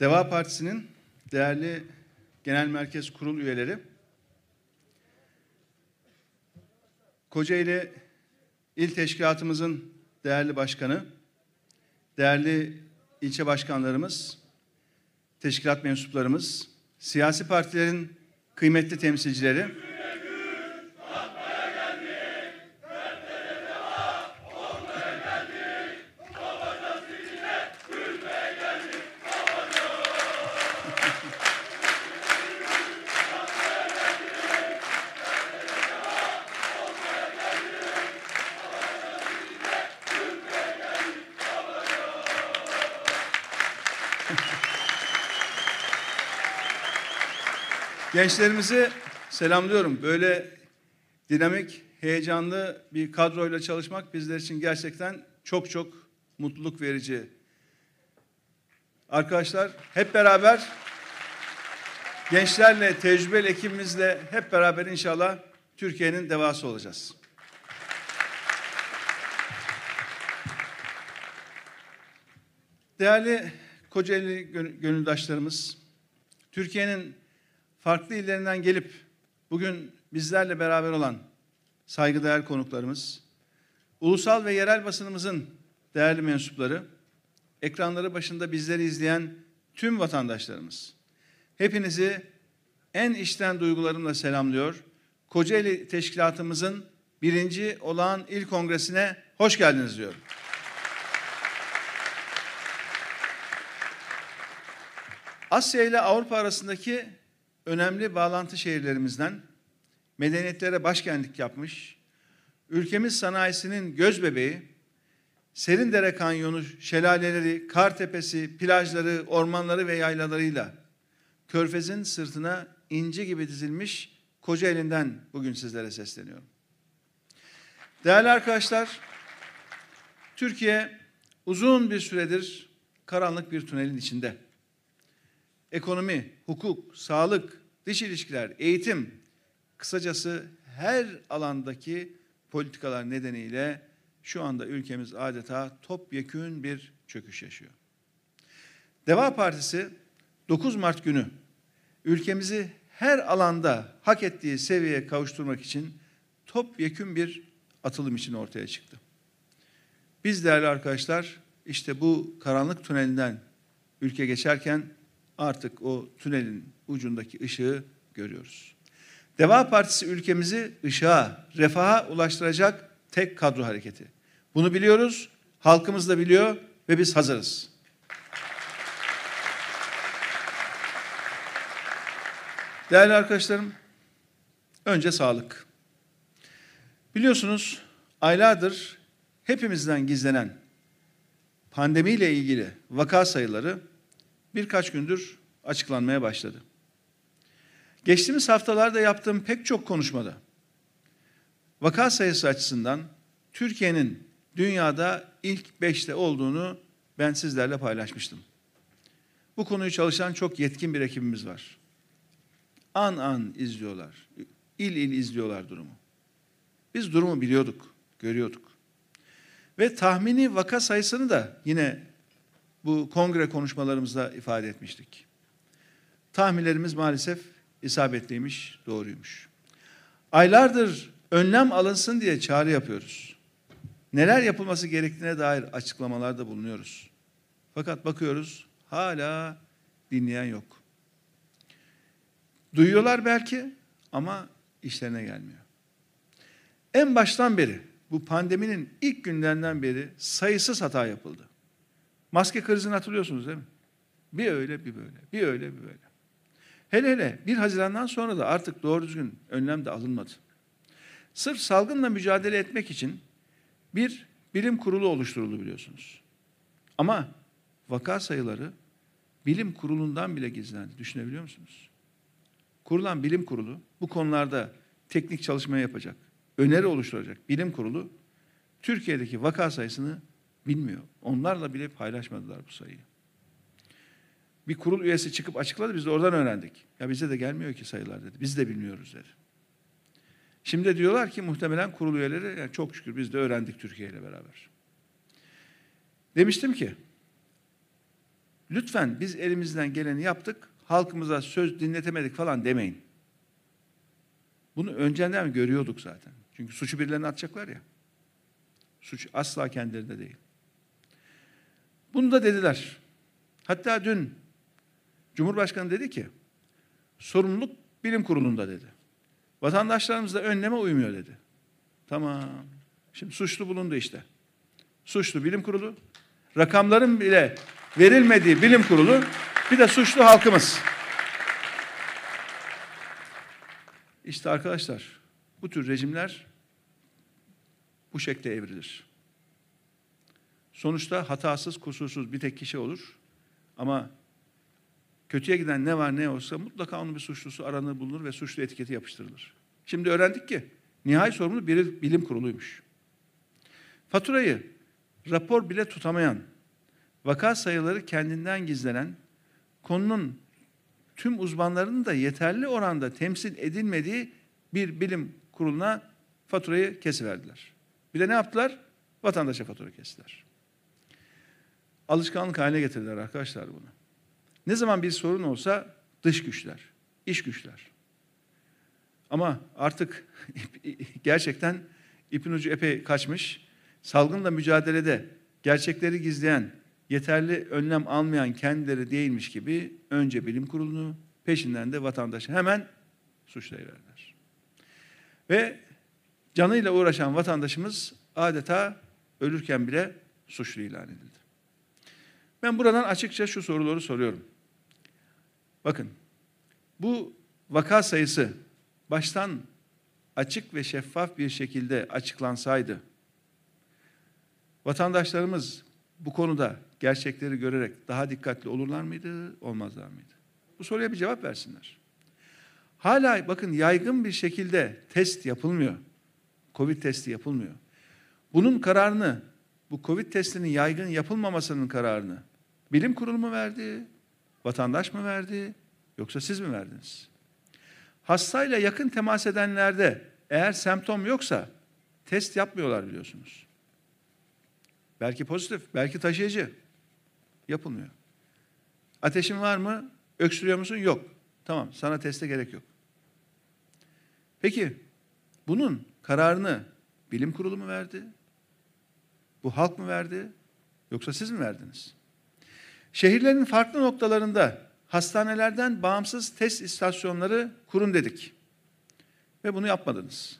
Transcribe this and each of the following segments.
Deva Partisi'nin değerli Genel Merkez Kurul üyeleri, Kocaeli İl Teşkilatımızın değerli başkanı, değerli ilçe başkanlarımız, teşkilat mensuplarımız, siyasi partilerin kıymetli temsilcileri, Gençlerimizi selamlıyorum. Böyle dinamik, heyecanlı bir kadroyla çalışmak bizler için gerçekten çok çok mutluluk verici. Arkadaşlar hep beraber gençlerle, tecrübeli ekibimizle hep beraber inşallah Türkiye'nin devası olacağız. Değerli Kocaeli gönüldaşlarımız, Türkiye'nin farklı illerinden gelip bugün bizlerle beraber olan saygıdeğer konuklarımız, ulusal ve yerel basınımızın değerli mensupları, ekranları başında bizleri izleyen tüm vatandaşlarımız. Hepinizi en içten duygularımla selamlıyor. Kocaeli Teşkilatımızın birinci olağan il kongresine hoş geldiniz diyorum. Asya ile Avrupa arasındaki önemli bağlantı şehirlerimizden medeniyetlere başkentlik yapmış, ülkemiz sanayisinin göz bebeği, Serindere Kanyonu, şelaleleri, kar tepesi, plajları, ormanları ve yaylalarıyla Körfez'in sırtına inci gibi dizilmiş Kocaeli'nden bugün sizlere sesleniyorum. Değerli arkadaşlar, Türkiye uzun bir süredir karanlık bir tünelin içinde ekonomi, hukuk, sağlık, dış ilişkiler, eğitim, kısacası her alandaki politikalar nedeniyle şu anda ülkemiz adeta topyekün bir çöküş yaşıyor. Deva Partisi 9 Mart günü ülkemizi her alanda hak ettiği seviyeye kavuşturmak için topyekün bir atılım için ortaya çıktı. Biz değerli arkadaşlar işte bu karanlık tünelinden ülke geçerken artık o tünelin ucundaki ışığı görüyoruz. Deva Partisi ülkemizi ışığa, refaha ulaştıracak tek kadro hareketi. Bunu biliyoruz, halkımız da biliyor ve biz hazırız. Değerli arkadaşlarım, önce sağlık. Biliyorsunuz aylardır hepimizden gizlenen pandemiyle ilgili vaka sayıları birkaç gündür açıklanmaya başladı. Geçtiğimiz haftalarda yaptığım pek çok konuşmada vaka sayısı açısından Türkiye'nin dünyada ilk beşte olduğunu ben sizlerle paylaşmıştım. Bu konuyu çalışan çok yetkin bir ekibimiz var. An an izliyorlar. İl il izliyorlar durumu. Biz durumu biliyorduk, görüyorduk. Ve tahmini vaka sayısını da yine bu kongre konuşmalarımızda ifade etmiştik. Tahminlerimiz maalesef isabetliymiş, doğruymuş. Aylardır önlem alınsın diye çağrı yapıyoruz. Neler yapılması gerektiğine dair açıklamalarda bulunuyoruz. Fakat bakıyoruz hala dinleyen yok. Duyuyorlar belki ama işlerine gelmiyor. En baştan beri bu pandeminin ilk günlerinden beri sayısız hata yapıldı. Maske krizini hatırlıyorsunuz değil mi? Bir öyle bir böyle, bir öyle bir böyle. Hele hele 1 Haziran'dan sonra da artık doğru düzgün önlem de alınmadı. Sırf salgınla mücadele etmek için bir bilim kurulu oluşturuldu biliyorsunuz. Ama vaka sayıları bilim kurulundan bile gizlendi. Düşünebiliyor musunuz? Kurulan bilim kurulu bu konularda teknik çalışma yapacak, öneri oluşturacak bilim kurulu Türkiye'deki vaka sayısını bilmiyor. Onlarla bile paylaşmadılar bu sayıyı. Bir kurul üyesi çıkıp açıkladı biz de oradan öğrendik. Ya bize de gelmiyor ki sayılar dedi. Biz de bilmiyoruz dedi. Şimdi diyorlar ki muhtemelen kurul üyeleri yani çok şükür biz de öğrendik Türkiye ile beraber. Demiştim ki lütfen biz elimizden geleni yaptık, halkımıza söz dinletemedik falan demeyin. Bunu önceden görüyorduk zaten. Çünkü suçu birilerine atacaklar ya. Suç asla kendilerinde değil. Bunu da dediler. Hatta dün Cumhurbaşkanı dedi ki sorumluluk bilim kurulunda dedi. Vatandaşlarımız da önleme uymuyor dedi. Tamam. Şimdi suçlu bulundu işte. Suçlu bilim kurulu. Rakamların bile verilmediği bilim kurulu bir de suçlu halkımız. İşte arkadaşlar bu tür rejimler bu şekle evrilir. Sonuçta hatasız, kusursuz bir tek kişi olur. Ama kötüye giden ne var ne olsa mutlaka onun bir suçlusu aranır bulunur ve suçlu etiketi yapıştırılır. Şimdi öğrendik ki nihai sorumlu bir bilim kuruluymuş. Faturayı rapor bile tutamayan, vaka sayıları kendinden gizlenen, konunun tüm uzmanlarının da yeterli oranda temsil edilmediği bir bilim kuruluna faturayı kesiverdiler. Bir de ne yaptılar? Vatandaşa fatura kestiler. Alışkanlık haline getirdiler arkadaşlar bunu. Ne zaman bir sorun olsa dış güçler, iş güçler. Ama artık gerçekten ipin ucu epey kaçmış. Salgınla mücadelede gerçekleri gizleyen, yeterli önlem almayan kendileri değilmiş gibi önce bilim kurulunu, peşinden de vatandaşı hemen suçlayıverdiler. Ve canıyla uğraşan vatandaşımız adeta ölürken bile suçlu ilan edildi. Ben buradan açıkça şu soruları soruyorum. Bakın, bu vaka sayısı baştan açık ve şeffaf bir şekilde açıklansaydı, vatandaşlarımız bu konuda gerçekleri görerek daha dikkatli olurlar mıydı, olmazlar mıydı? Bu soruya bir cevap versinler. Hala bakın yaygın bir şekilde test yapılmıyor. Covid testi yapılmıyor. Bunun kararını, bu Covid testinin yaygın yapılmamasının kararını bilim kurulu mu verdi, vatandaş mı verdi, yoksa siz mi verdiniz? Hastayla yakın temas edenlerde eğer semptom yoksa test yapmıyorlar biliyorsunuz. Belki pozitif, belki taşıyıcı. Yapılmıyor. Ateşin var mı? Öksürüyor musun? Yok. Tamam, sana teste gerek yok. Peki, bunun kararını bilim kurulu mu verdi? Bu halk mı verdi? Yoksa siz mi verdiniz? Şehirlerin farklı noktalarında hastanelerden bağımsız test istasyonları kurun dedik. Ve bunu yapmadınız.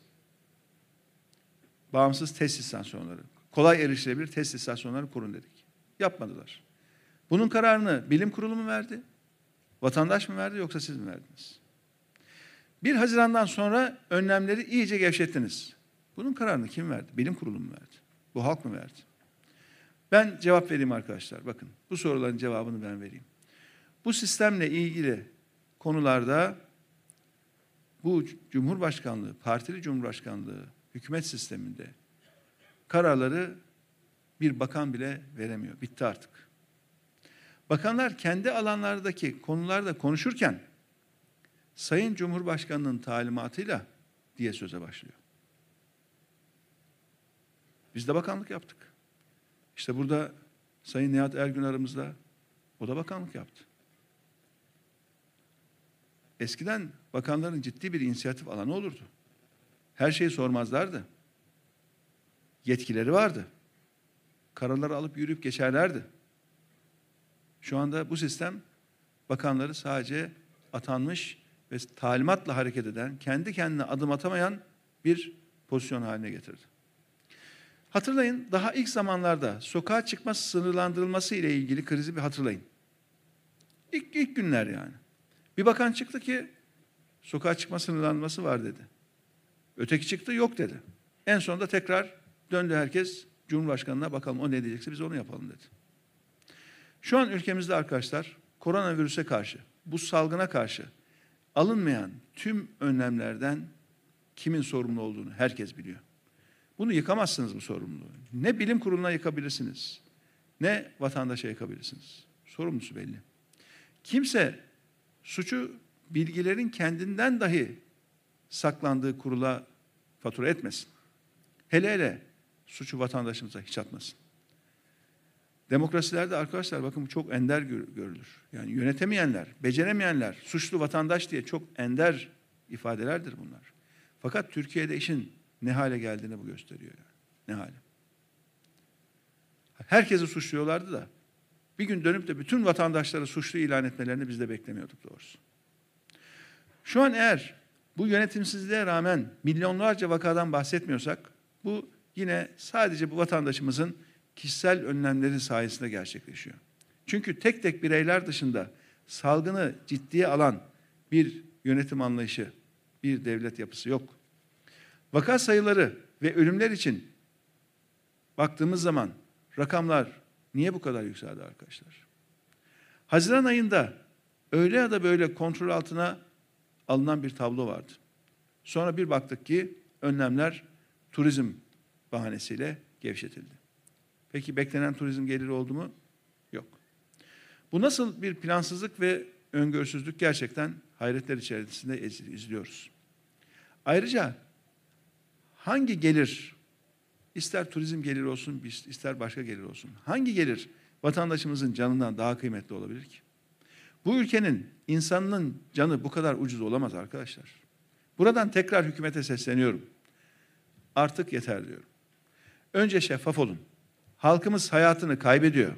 Bağımsız test istasyonları, kolay erişilebilir test istasyonları kurun dedik. Yapmadılar. Bunun kararını bilim kurulu mu verdi? Vatandaş mı verdi yoksa siz mi verdiniz? 1 Haziran'dan sonra önlemleri iyice gevşettiniz. Bunun kararını kim verdi? Bilim kurulu mu verdi? Bu halk mı verdi? Ben cevap vereyim arkadaşlar. Bakın bu soruların cevabını ben vereyim. Bu sistemle ilgili konularda bu Cumhurbaşkanlığı, partili Cumhurbaşkanlığı, hükümet sisteminde kararları bir bakan bile veremiyor. Bitti artık. Bakanlar kendi alanlardaki konularda konuşurken Sayın Cumhurbaşkanı'nın talimatıyla diye söze başlıyor. Biz de bakanlık yaptık. İşte burada Sayın Nihat Ergün aramızda o da bakanlık yaptı. Eskiden bakanların ciddi bir inisiyatif alanı olurdu. Her şeyi sormazlardı. Yetkileri vardı. Kararları alıp yürüyüp geçerlerdi. Şu anda bu sistem bakanları sadece atanmış ve talimatla hareket eden, kendi kendine adım atamayan bir pozisyon haline getirdi. Hatırlayın daha ilk zamanlarda sokağa çıkma sınırlandırılması ile ilgili krizi bir hatırlayın. İlk, ilk günler yani. Bir bakan çıktı ki sokağa çıkma sınırlandırması var dedi. Öteki çıktı yok dedi. En sonunda tekrar döndü herkes Cumhurbaşkanı'na bakalım o ne diyecekse biz onu yapalım dedi. Şu an ülkemizde arkadaşlar koronavirüse karşı, bu salgına karşı alınmayan tüm önlemlerden kimin sorumlu olduğunu herkes biliyor. Bunu yıkamazsınız bu sorumluluğu. Ne bilim kuruluna yıkabilirsiniz, ne vatandaşa yıkabilirsiniz. Sorumlusu belli. Kimse suçu bilgilerin kendinden dahi saklandığı kurula fatura etmesin. Hele hele suçu vatandaşımıza hiç atmasın. Demokrasilerde arkadaşlar bakın bu çok ender gör- görülür. Yani yönetemeyenler, beceremeyenler, suçlu vatandaş diye çok ender ifadelerdir bunlar. Fakat Türkiye'de işin ne hale geldiğini bu gösteriyor. Yani. Ne hale. Herkesi suçluyorlardı da bir gün dönüp de bütün vatandaşları suçlu ilan etmelerini biz de beklemiyorduk doğrusu. Şu an eğer bu yönetimsizliğe rağmen milyonlarca vakadan bahsetmiyorsak bu yine sadece bu vatandaşımızın kişisel önlemleri sayesinde gerçekleşiyor. Çünkü tek tek bireyler dışında salgını ciddiye alan bir yönetim anlayışı, bir devlet yapısı yok. Vaka sayıları ve ölümler için baktığımız zaman rakamlar niye bu kadar yükseldi arkadaşlar? Haziran ayında öyle ya da böyle kontrol altına alınan bir tablo vardı. Sonra bir baktık ki önlemler turizm bahanesiyle gevşetildi. Peki beklenen turizm geliri oldu mu? Yok. Bu nasıl bir plansızlık ve öngörüsüzlük gerçekten hayretler içerisinde iz- izliyoruz. Ayrıca hangi gelir, ister turizm geliri olsun, ister başka gelir olsun, hangi gelir vatandaşımızın canından daha kıymetli olabilir ki? Bu ülkenin insanının canı bu kadar ucuz olamaz arkadaşlar. Buradan tekrar hükümete sesleniyorum. Artık yeter diyorum. Önce şeffaf olun. Halkımız hayatını kaybediyor.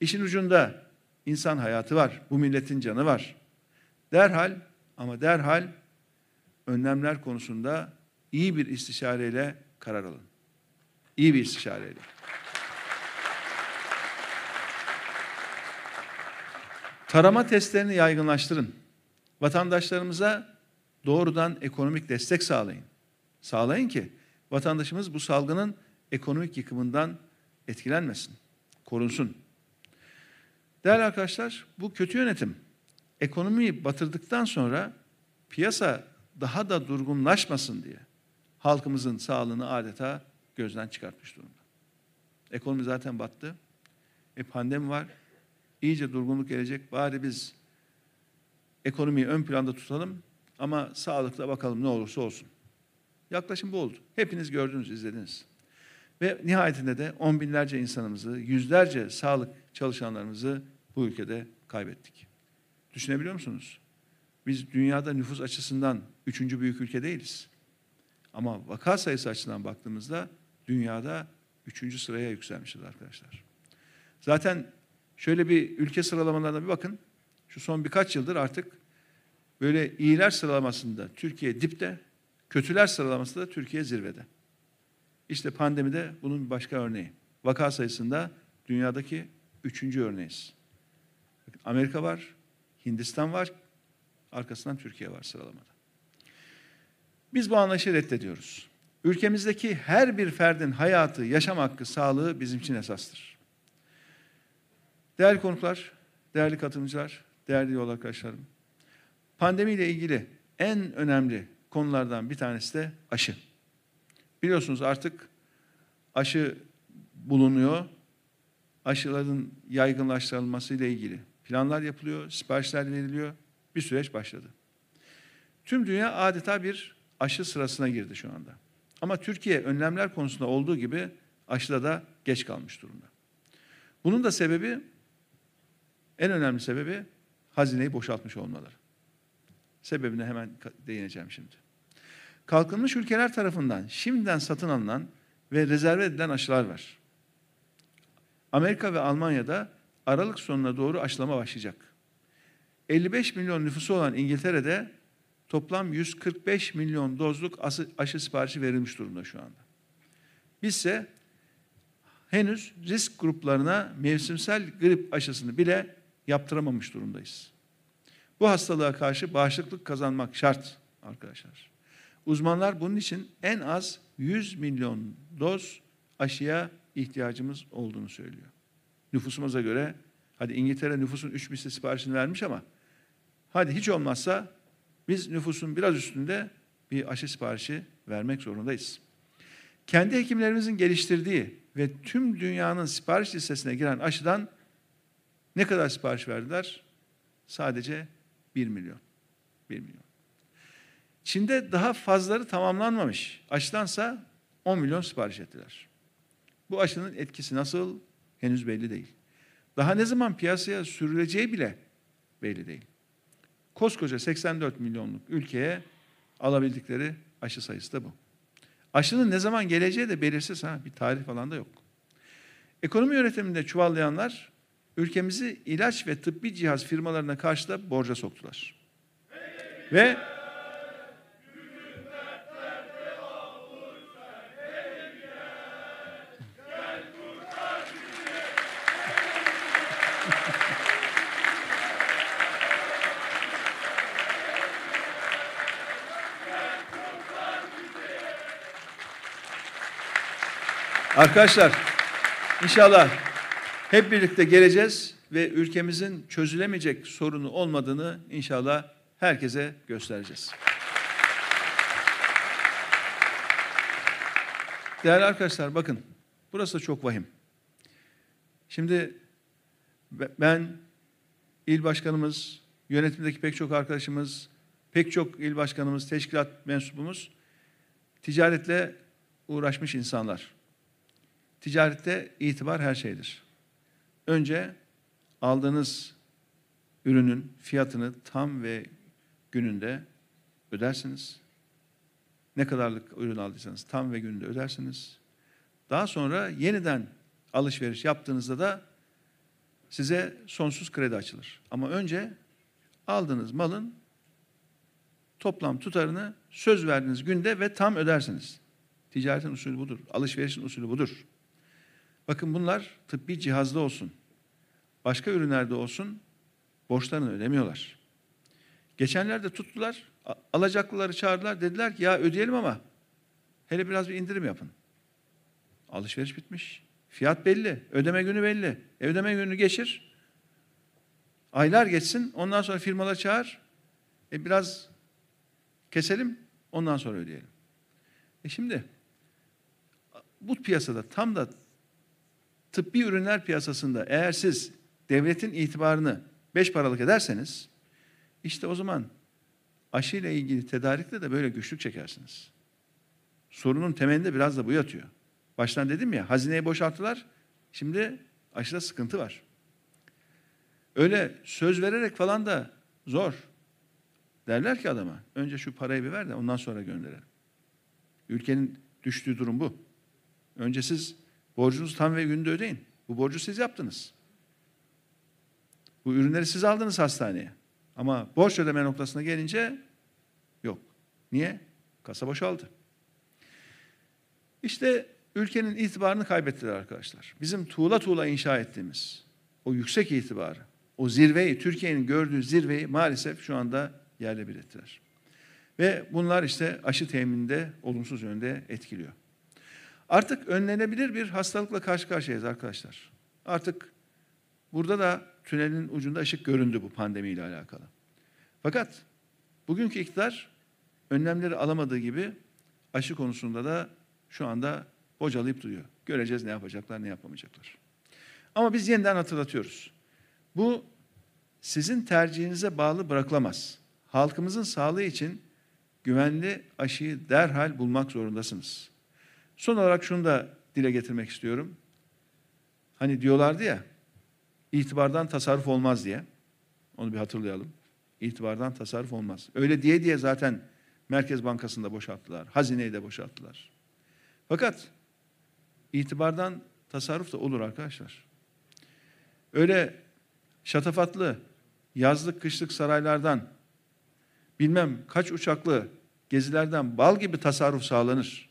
İşin ucunda insan hayatı var. Bu milletin canı var. Derhal ama derhal önlemler konusunda iyi bir istişareyle karar alın. İyi bir istişareyle. Tarama testlerini yaygınlaştırın. Vatandaşlarımıza doğrudan ekonomik destek sağlayın. Sağlayın ki vatandaşımız bu salgının ekonomik yıkımından etkilenmesin, korunsun. Değerli arkadaşlar, bu kötü yönetim ekonomiyi batırdıktan sonra piyasa daha da durgunlaşmasın diye halkımızın sağlığını adeta gözden çıkartmış durumda. Ekonomi zaten battı. E pandemi var. İyice durgunluk gelecek. Bari biz ekonomiyi ön planda tutalım ama sağlıkla bakalım ne olursa olsun. Yaklaşım bu oldu. Hepiniz gördünüz, izlediniz. Ve nihayetinde de on binlerce insanımızı, yüzlerce sağlık çalışanlarımızı bu ülkede kaybettik. Düşünebiliyor musunuz? Biz dünyada nüfus açısından üçüncü büyük ülke değiliz. Ama vaka sayısı açısından baktığımızda dünyada üçüncü sıraya yükselmişiz arkadaşlar. Zaten şöyle bir ülke sıralamalarına bir bakın. Şu son birkaç yıldır artık böyle iyiler sıralamasında Türkiye dipte, kötüler sıralamasında da Türkiye zirvede. İşte pandemide bunun bir başka örneği. Vaka sayısında dünyadaki üçüncü örneğiz. Amerika var, Hindistan var, arkasından Türkiye var sıralamada. Biz bu anlayışı reddediyoruz. Ülkemizdeki her bir ferdin hayatı, yaşam hakkı, sağlığı bizim için esastır. Değerli konuklar, değerli katılımcılar, değerli yol arkadaşlarım. Pandemiyle ilgili en önemli konulardan bir tanesi de aşı. Biliyorsunuz artık aşı bulunuyor. Aşıların yaygınlaştırılması ile ilgili planlar yapılıyor, siparişler veriliyor. Bir süreç başladı. Tüm dünya adeta bir aşı sırasına girdi şu anda. Ama Türkiye önlemler konusunda olduğu gibi aşıda da geç kalmış durumda. Bunun da sebebi en önemli sebebi hazineyi boşaltmış olmaları. Sebebine hemen değineceğim şimdi. Kalkınmış ülkeler tarafından şimdiden satın alınan ve rezerve edilen aşılar var. Amerika ve Almanya'da Aralık sonuna doğru aşılama başlayacak. 55 milyon nüfusu olan İngiltere'de toplam 145 milyon dozluk aşı, siparişi verilmiş durumda şu anda. Bizse henüz risk gruplarına mevsimsel grip aşısını bile yaptıramamış durumdayız. Bu hastalığa karşı bağışıklık kazanmak şart arkadaşlar. Uzmanlar bunun için en az 100 milyon doz aşıya ihtiyacımız olduğunu söylüyor. Nüfusumuza göre hadi İngiltere nüfusun 3 misli siparişini vermiş ama hadi hiç olmazsa biz nüfusun biraz üstünde bir aşı siparişi vermek zorundayız. Kendi hekimlerimizin geliştirdiği ve tüm dünyanın sipariş listesine giren aşıdan ne kadar sipariş verdiler? Sadece 1 milyon. 1 milyon. Çin'de daha fazları tamamlanmamış. Aşıdansa 10 milyon sipariş ettiler. Bu aşının etkisi nasıl? Henüz belli değil. Daha ne zaman piyasaya sürüleceği bile belli değil. Koskoca 84 milyonluk ülkeye alabildikleri aşı sayısı da bu. Aşının ne zaman geleceği de belirsiz ha bir tarih falan da yok. Ekonomi yönetiminde çuvallayanlar ülkemizi ilaç ve tıbbi cihaz firmalarına karşı da borca soktular. Ve Arkadaşlar inşallah hep birlikte geleceğiz ve ülkemizin çözülemeyecek sorunu olmadığını inşallah herkese göstereceğiz. Değerli arkadaşlar bakın burası da çok vahim. Şimdi ben il başkanımız, yönetimdeki pek çok arkadaşımız, pek çok il başkanımız, teşkilat mensubumuz ticaretle uğraşmış insanlar. Ticarette itibar her şeydir. Önce aldığınız ürünün fiyatını tam ve gününde ödersiniz. Ne kadarlık ürün aldıysanız tam ve gününde ödersiniz. Daha sonra yeniden alışveriş yaptığınızda da size sonsuz kredi açılır. Ama önce aldığınız malın toplam tutarını söz verdiğiniz günde ve tam ödersiniz. Ticaretin usulü budur. Alışverişin usulü budur. Bakın bunlar tıbbi cihazda olsun, başka ürünlerde olsun borçlarını ödemiyorlar. Geçenlerde tuttular, alacaklıları çağırdılar. Dediler ki ya ödeyelim ama hele biraz bir indirim yapın. Alışveriş bitmiş. Fiyat belli. Ödeme günü belli. E, ödeme günü geçir. Aylar geçsin. Ondan sonra firmalar çağır. E, biraz keselim. Ondan sonra ödeyelim. E şimdi bu piyasada tam da tıbbi ürünler piyasasında eğer siz devletin itibarını beş paralık ederseniz işte o zaman aşıyla ilgili tedarikte de böyle güçlük çekersiniz. Sorunun temelinde biraz da bu yatıyor. Baştan dedim ya hazineyi boşalttılar. Şimdi aşıda sıkıntı var. Öyle söz vererek falan da zor. Derler ki adama önce şu parayı bir ver de ondan sonra gönderelim. Ülkenin düştüğü durum bu. Önce siz Borcunuzu tam ve günde ödeyin. Bu borcu siz yaptınız. Bu ürünleri siz aldınız hastaneye. Ama borç ödeme noktasına gelince yok. Niye? Kasa boşaldı. İşte ülkenin itibarını kaybettiler arkadaşlar. Bizim tuğla tuğla inşa ettiğimiz o yüksek itibarı, o zirveyi, Türkiye'nin gördüğü zirveyi maalesef şu anda yerle bir ettiler. Ve bunlar işte aşı temininde olumsuz yönde etkiliyor. Artık önlenebilir bir hastalıkla karşı karşıyayız arkadaşlar. Artık burada da tünelin ucunda ışık göründü bu pandemiyle alakalı. Fakat bugünkü iktidar önlemleri alamadığı gibi aşı konusunda da şu anda bocalayıp duruyor. Göreceğiz ne yapacaklar, ne yapamayacaklar. Ama biz yeniden hatırlatıyoruz. Bu sizin tercihinize bağlı bırakılamaz. Halkımızın sağlığı için güvenli aşıyı derhal bulmak zorundasınız. Son olarak şunu da dile getirmek istiyorum. Hani diyorlardı ya, itibardan tasarruf olmaz diye. Onu bir hatırlayalım. İtibardan tasarruf olmaz. Öyle diye diye zaten Merkez Bankası'nda boşalttılar. Hazineyi de boşalttılar. Fakat itibardan tasarruf da olur arkadaşlar. Öyle şatafatlı yazlık kışlık saraylardan bilmem kaç uçaklı gezilerden bal gibi tasarruf sağlanır.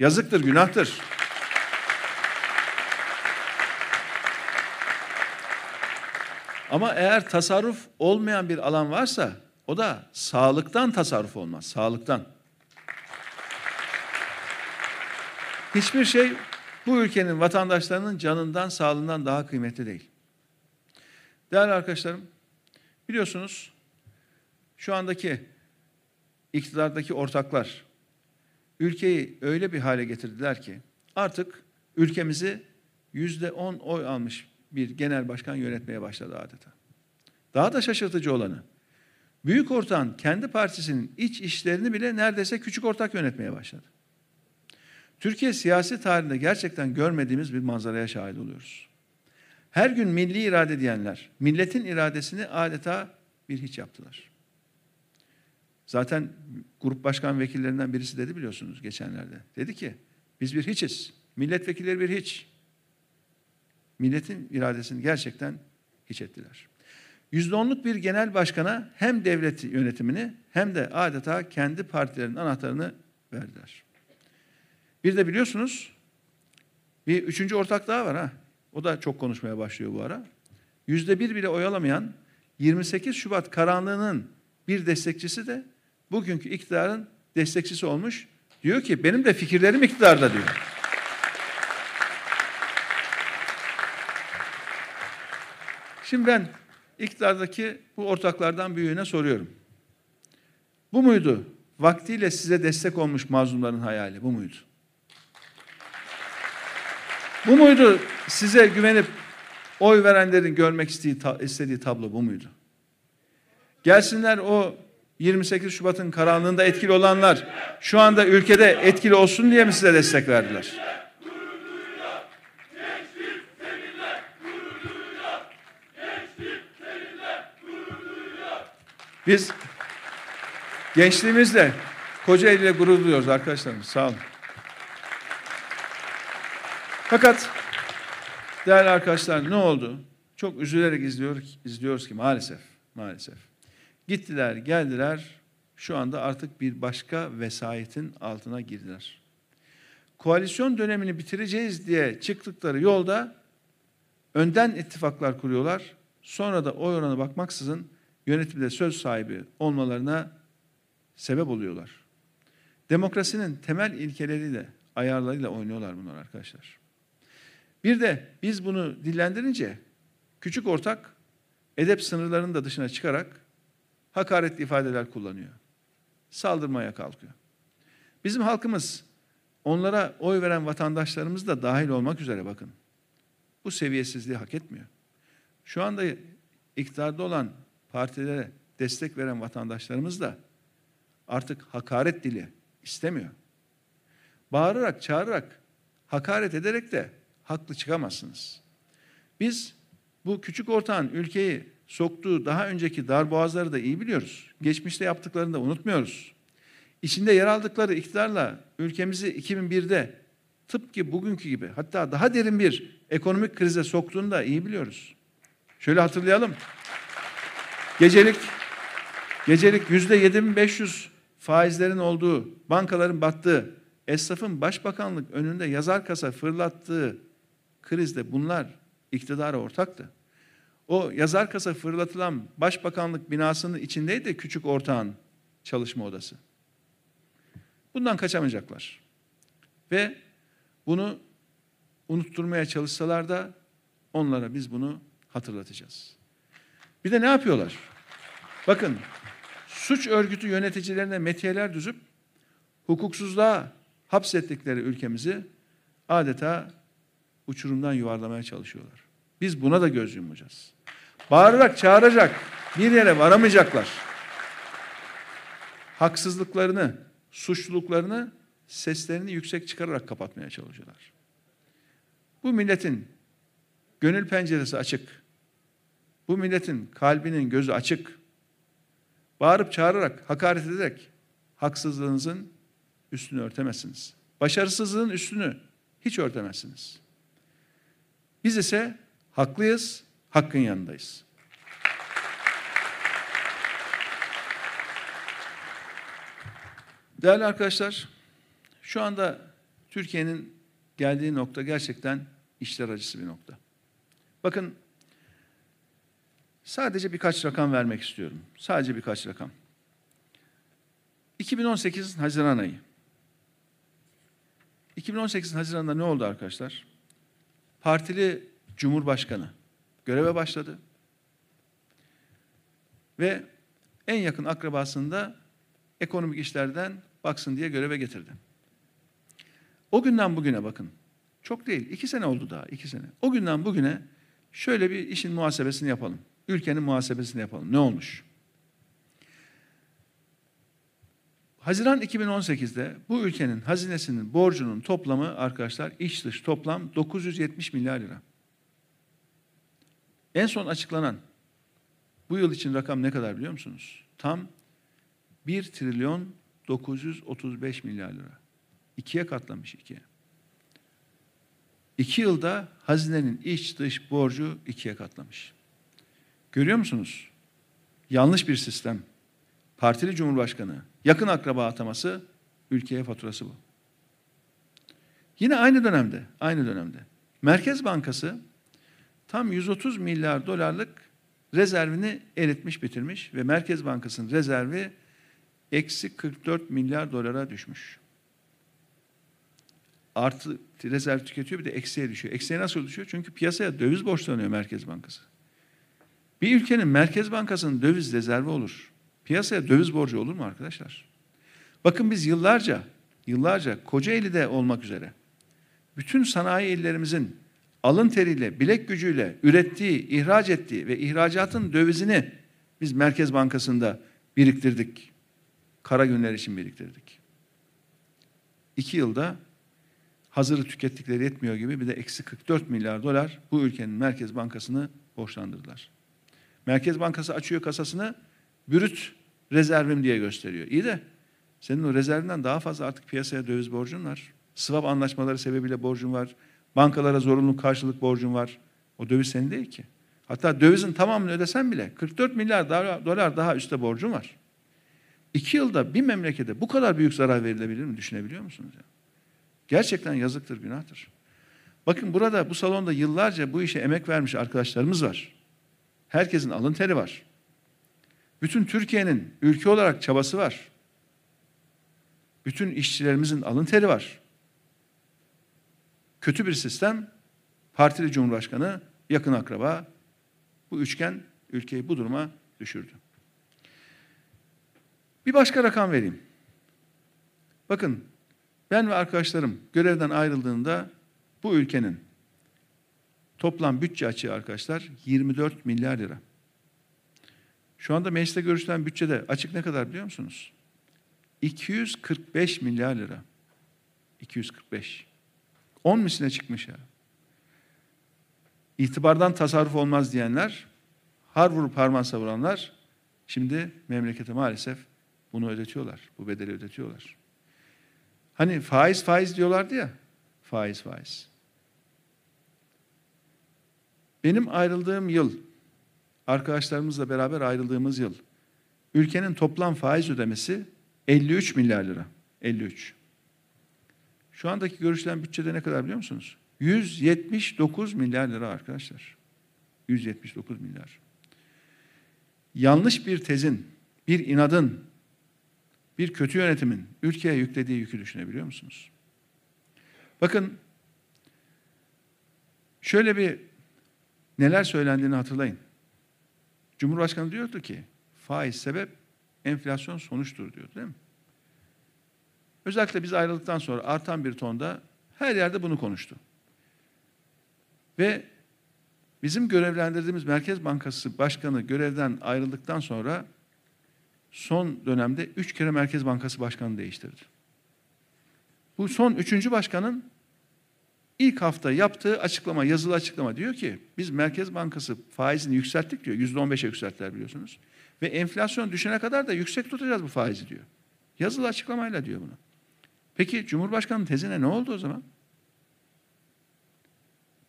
Yazıktır, günahtır. Ama eğer tasarruf olmayan bir alan varsa o da sağlıktan tasarruf olmaz. Sağlıktan. Hiçbir şey bu ülkenin vatandaşlarının canından, sağlığından daha kıymetli değil. Değerli arkadaşlarım, biliyorsunuz şu andaki iktidardaki ortaklar ülkeyi öyle bir hale getirdiler ki artık ülkemizi yüzde on oy almış bir genel başkan yönetmeye başladı adeta. Daha da şaşırtıcı olanı, büyük ortağın kendi partisinin iç işlerini bile neredeyse küçük ortak yönetmeye başladı. Türkiye siyasi tarihinde gerçekten görmediğimiz bir manzaraya şahit oluyoruz. Her gün milli irade diyenler, milletin iradesini adeta bir hiç yaptılar. Zaten grup başkan vekillerinden birisi dedi biliyorsunuz geçenlerde. Dedi ki biz bir hiçiz. Milletvekilleri bir hiç. Milletin iradesini gerçekten hiç ettiler. Yüzde onluk bir genel başkana hem devlet yönetimini hem de adeta kendi partilerinin anahtarını verdiler. Bir de biliyorsunuz bir üçüncü ortak daha var ha. O da çok konuşmaya başlıyor bu ara. Yüzde bir bile oyalamayan 28 Şubat karanlığının bir destekçisi de bugünkü iktidarın destekçisi olmuş. Diyor ki benim de fikirlerim iktidarda diyor. Şimdi ben iktidardaki bu ortaklardan büyüğüne soruyorum. Bu muydu? Vaktiyle size destek olmuş mazlumların hayali bu muydu? Bu muydu size güvenip oy verenlerin görmek istediği, istediği tablo bu muydu? Gelsinler o 28 Şubat'ın karanlığında etkili olanlar şu anda ülkede etkili olsun diye mi size destek verdiler? Biz gençliğimizle Kocaeli ile gurur duyuyoruz arkadaşlarımız. Sağ olun. Fakat değerli arkadaşlar ne oldu? Çok üzülerek izliyoruz, izliyoruz ki maalesef, maalesef. Gittiler, geldiler. Şu anda artık bir başka vesayetin altına girdiler. Koalisyon dönemini bitireceğiz diye çıktıkları yolda önden ittifaklar kuruyorlar. Sonra da oy oranı bakmaksızın yönetimde söz sahibi olmalarına sebep oluyorlar. Demokrasinin temel ilkeleriyle, ayarlarıyla oynuyorlar bunlar arkadaşlar. Bir de biz bunu dillendirince küçük ortak edep sınırlarının da dışına çıkarak hakaretli ifadeler kullanıyor. Saldırmaya kalkıyor. Bizim halkımız onlara oy veren vatandaşlarımız da dahil olmak üzere bakın. Bu seviyesizliği hak etmiyor. Şu anda iktidarda olan partilere destek veren vatandaşlarımız da artık hakaret dili istemiyor. Bağırarak, çağırarak, hakaret ederek de haklı çıkamazsınız. Biz bu küçük ortağın ülkeyi soktuğu daha önceki darboğazları da iyi biliyoruz. Geçmişte yaptıklarını da unutmuyoruz. İçinde yer aldıkları iktidarla ülkemizi 2001'de tıpkı bugünkü gibi hatta daha derin bir ekonomik krize soktuğunu da iyi biliyoruz. Şöyle hatırlayalım. Gecelik gecelik yüzde 7500 faizlerin olduğu, bankaların battığı, esnafın başbakanlık önünde yazar kasa fırlattığı krizde bunlar iktidara ortaktı. O yazar kasa fırlatılan başbakanlık binasının içindeydi küçük ortağın çalışma odası. Bundan kaçamayacaklar. Ve bunu unutturmaya çalışsalar da onlara biz bunu hatırlatacağız. Bir de ne yapıyorlar? Bakın suç örgütü yöneticilerine metiyeler düzüp hukuksuzluğa hapsettikleri ülkemizi adeta uçurumdan yuvarlamaya çalışıyorlar. Biz buna da göz yumacağız. Bağırarak çağıracak bir yere varamayacaklar. Haksızlıklarını, suçluluklarını seslerini yüksek çıkararak kapatmaya çalışıyorlar. Bu milletin gönül penceresi açık. Bu milletin kalbinin gözü açık. Bağırıp çağırarak, hakaret ederek haksızlığınızın üstünü örtemezsiniz. Başarısızlığın üstünü hiç örtemezsiniz. Biz ise haklıyız, hakkın yanındayız. Değerli arkadaşlar, şu anda Türkiye'nin geldiği nokta gerçekten işler acısı bir nokta. Bakın sadece birkaç rakam vermek istiyorum. Sadece birkaç rakam. 2018 Haziran ayı. 2018 Haziran'da ne oldu arkadaşlar? Partili Cumhurbaşkanı göreve başladı. Ve en yakın akrabasını da ekonomik işlerden baksın diye göreve getirdi. O günden bugüne bakın. Çok değil. iki sene oldu daha. iki sene. O günden bugüne şöyle bir işin muhasebesini yapalım. Ülkenin muhasebesini yapalım. Ne olmuş? Haziran 2018'de bu ülkenin hazinesinin borcunun toplamı arkadaşlar iç dış toplam 970 milyar lira. En son açıklanan bu yıl için rakam ne kadar biliyor musunuz? Tam 1 trilyon 935 milyar lira. İkiye katlamış ikiye. İki yılda hazinenin iç dış borcu ikiye katlamış. Görüyor musunuz? Yanlış bir sistem. Partili Cumhurbaşkanı, yakın akraba ataması ülkeye faturası bu. Yine aynı dönemde, aynı dönemde Merkez Bankası tam 130 milyar dolarlık rezervini eritmiş bitirmiş ve Merkez Bankası'nın rezervi eksi 44 milyar dolara düşmüş. Artı rezerv tüketiyor bir de eksiye düşüyor. Eksiye nasıl düşüyor? Çünkü piyasaya döviz borçlanıyor Merkez Bankası. Bir ülkenin Merkez Bankası'nın döviz rezervi olur. Piyasaya döviz borcu olur mu arkadaşlar? Bakın biz yıllarca, yıllarca Kocaeli'de olmak üzere bütün sanayi illerimizin alın teriyle, bilek gücüyle ürettiği, ihraç ettiği ve ihracatın dövizini biz Merkez Bankası'nda biriktirdik. Kara günler için biriktirdik. İki yılda hazırı tükettikleri yetmiyor gibi bir de eksi 44 milyar dolar bu ülkenin Merkez Bankası'nı borçlandırdılar. Merkez Bankası açıyor kasasını brüt rezervim diye gösteriyor. İyi de senin o rezervinden daha fazla artık piyasaya döviz borcun var. Swap anlaşmaları sebebiyle borcun var. Bankalara zorunlu karşılık borcun var. O döviz senin değil ki. Hatta dövizin tamamını ödesen bile 44 milyar dolar daha üstte borcun var. İki yılda bir memlekete bu kadar büyük zarar verilebilir mi düşünebiliyor musunuz? Ya? Gerçekten yazıktır, günahtır. Bakın burada bu salonda yıllarca bu işe emek vermiş arkadaşlarımız var. Herkesin alın teri var. Bütün Türkiye'nin ülke olarak çabası var. Bütün işçilerimizin alın teri var. Kötü bir sistem, partili cumhurbaşkanı, yakın akraba, bu üçgen ülkeyi bu duruma düşürdü. Bir başka rakam vereyim. Bakın ben ve arkadaşlarım görevden ayrıldığında bu ülkenin toplam bütçe açığı arkadaşlar 24 milyar lira. Şu anda mecliste görüşülen bütçede açık ne kadar biliyor musunuz? 245 milyar lira. 245. 10 misline çıkmış ya. İtibardan tasarruf olmaz diyenler, har vurup harman savuranlar şimdi memlekete maalesef bunu ödetiyorlar. Bu bedeli ödetiyorlar. Hani faiz faiz diyorlardı ya. Faiz faiz. Benim ayrıldığım yıl, arkadaşlarımızla beraber ayrıldığımız yıl, ülkenin toplam faiz ödemesi 53 milyar lira. 53. Şu andaki görüşülen bütçede ne kadar biliyor musunuz? 179 milyar lira arkadaşlar. 179 milyar. Yanlış bir tezin, bir inadın, bir kötü yönetimin ülkeye yüklediği yükü düşünebiliyor musunuz? Bakın şöyle bir neler söylendiğini hatırlayın. Cumhurbaşkanı diyordu ki faiz sebep, enflasyon sonuçtur diyor değil mi? Özellikle biz ayrıldıktan sonra artan bir tonda her yerde bunu konuştu. Ve bizim görevlendirdiğimiz Merkez Bankası Başkanı görevden ayrıldıktan sonra son dönemde üç kere Merkez Bankası Başkanı değiştirdi. Bu son üçüncü başkanın ilk hafta yaptığı açıklama, yazılı açıklama diyor ki biz Merkez Bankası faizini yükselttik diyor. Yüzde on beşe yükselttiler biliyorsunuz. Ve enflasyon düşene kadar da yüksek tutacağız bu faizi diyor. Yazılı açıklamayla diyor bunu. Peki Cumhurbaşkanı tezine ne oldu o zaman?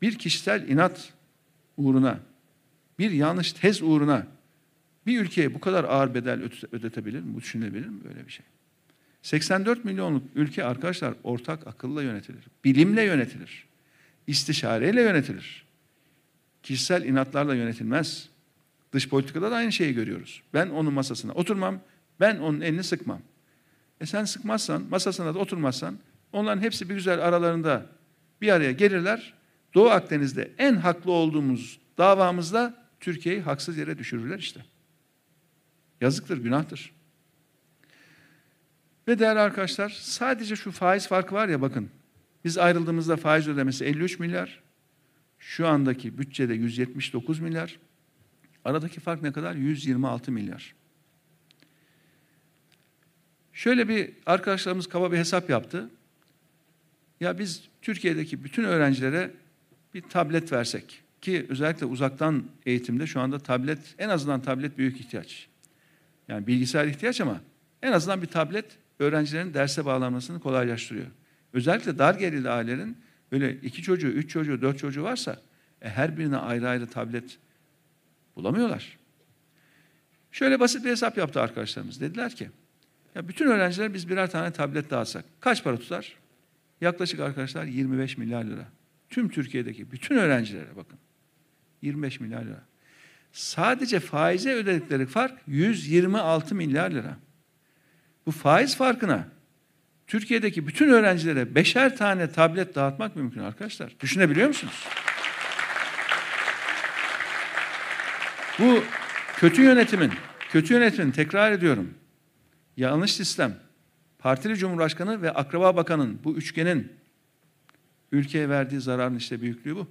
Bir kişisel inat uğruna, bir yanlış tez uğruna bir ülkeye bu kadar ağır bedel ödetebilir mi? Bu düşünebilir mi böyle bir şey? 84 milyonluk ülke arkadaşlar ortak akılla yönetilir. Bilimle yönetilir. İstişareyle yönetilir. Kişisel inatlarla yönetilmez. Dış politikada da aynı şeyi görüyoruz. Ben onun masasına oturmam, ben onun elini sıkmam. E sen sıkmazsan, masasına da oturmazsan onların hepsi bir güzel aralarında bir araya gelirler. Doğu Akdeniz'de en haklı olduğumuz davamızda Türkiye'yi haksız yere düşürürler işte. Yazıktır, günahtır. Ve değerli arkadaşlar sadece şu faiz farkı var ya bakın. Biz ayrıldığımızda faiz ödemesi 53 milyar. Şu andaki bütçede 179 milyar. Aradaki fark ne kadar? 126 milyar. Şöyle bir arkadaşlarımız kaba bir hesap yaptı. Ya biz Türkiye'deki bütün öğrencilere bir tablet versek, ki özellikle uzaktan eğitimde şu anda tablet en azından tablet büyük ihtiyaç. Yani bilgisayar ihtiyaç ama en azından bir tablet öğrencilerin derse bağlanmasını kolaylaştırıyor. Özellikle dar gelirli ailelerin böyle iki çocuğu, üç çocuğu, dört çocuğu varsa e, her birine ayrı ayrı tablet bulamıyorlar. Şöyle basit bir hesap yaptı arkadaşlarımız. Dediler ki ya bütün öğrenciler biz birer tane tablet dağıtsak kaç para tutar? Yaklaşık arkadaşlar 25 milyar lira. Tüm Türkiye'deki bütün öğrencilere bakın. 25 milyar lira. Sadece faize ödedikleri fark 126 milyar lira. Bu faiz farkına Türkiye'deki bütün öğrencilere beşer tane tablet dağıtmak mümkün arkadaşlar. Düşünebiliyor musunuz? Bu kötü yönetimin, kötü yönetimin tekrar ediyorum. Yanlış sistem, partili cumhurbaşkanı ve akraba bakanın bu üçgenin ülkeye verdiği zararın işte büyüklüğü bu.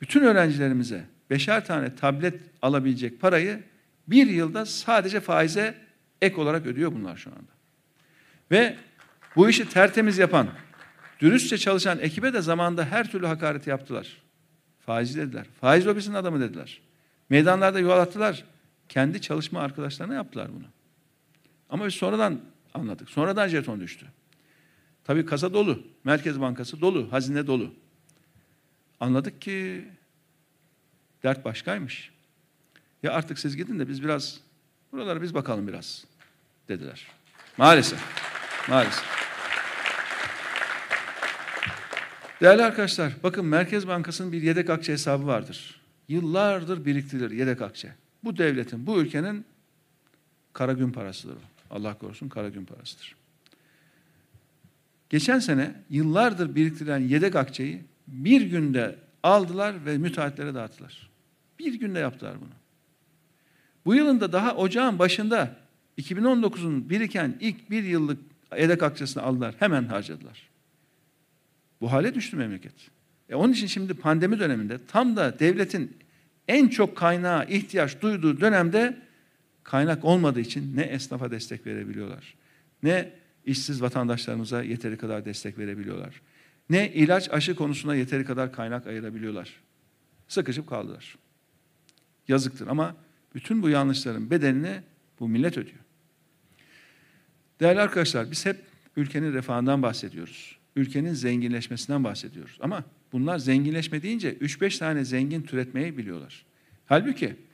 Bütün öğrencilerimize beşer tane tablet alabilecek parayı bir yılda sadece faize ek olarak ödüyor bunlar şu anda. Ve bu işi tertemiz yapan, dürüstçe çalışan ekibe de zamanda her türlü hakareti yaptılar. Faizci dediler. Faiz lobisinin adamı dediler. Meydanlarda yuvalattılar. Kendi çalışma arkadaşlarına yaptılar bunu. Ama biz sonradan anladık. Sonradan jeton düştü. Tabii kasa dolu. Merkez Bankası dolu. Hazine dolu. Anladık ki dert başkaymış. Ya artık siz gidin de biz biraz buralara biz bakalım biraz dediler. Maalesef. Maalesef. Değerli arkadaşlar, bakın Merkez Bankası'nın bir yedek akçe hesabı vardır. Yıllardır biriktirilir yedek akçe. Bu devletin, bu ülkenin kara gün parasıdır o. Allah korusun kara gün parasıdır. Geçen sene yıllardır biriktirilen yedek akçeyi bir günde aldılar ve müteahhitlere dağıttılar. Bir günde yaptılar bunu. Bu yılın da daha ocağın başında 2019'un biriken ilk bir yıllık yedek akçesini aldılar. Hemen harcadılar. Bu hale düştü memleket. E onun için şimdi pandemi döneminde tam da devletin en çok kaynağa ihtiyaç duyduğu dönemde kaynak olmadığı için ne esnafa destek verebiliyorlar, ne işsiz vatandaşlarımıza yeteri kadar destek verebiliyorlar, ne ilaç aşı konusuna yeteri kadar kaynak ayırabiliyorlar. Sıkışıp kaldılar. Yazıktır ama bütün bu yanlışların bedelini bu millet ödüyor. Değerli arkadaşlar biz hep ülkenin refahından bahsediyoruz. Ülkenin zenginleşmesinden bahsediyoruz. Ama bunlar zenginleşme deyince 3-5 tane zengin türetmeyi biliyorlar. Halbuki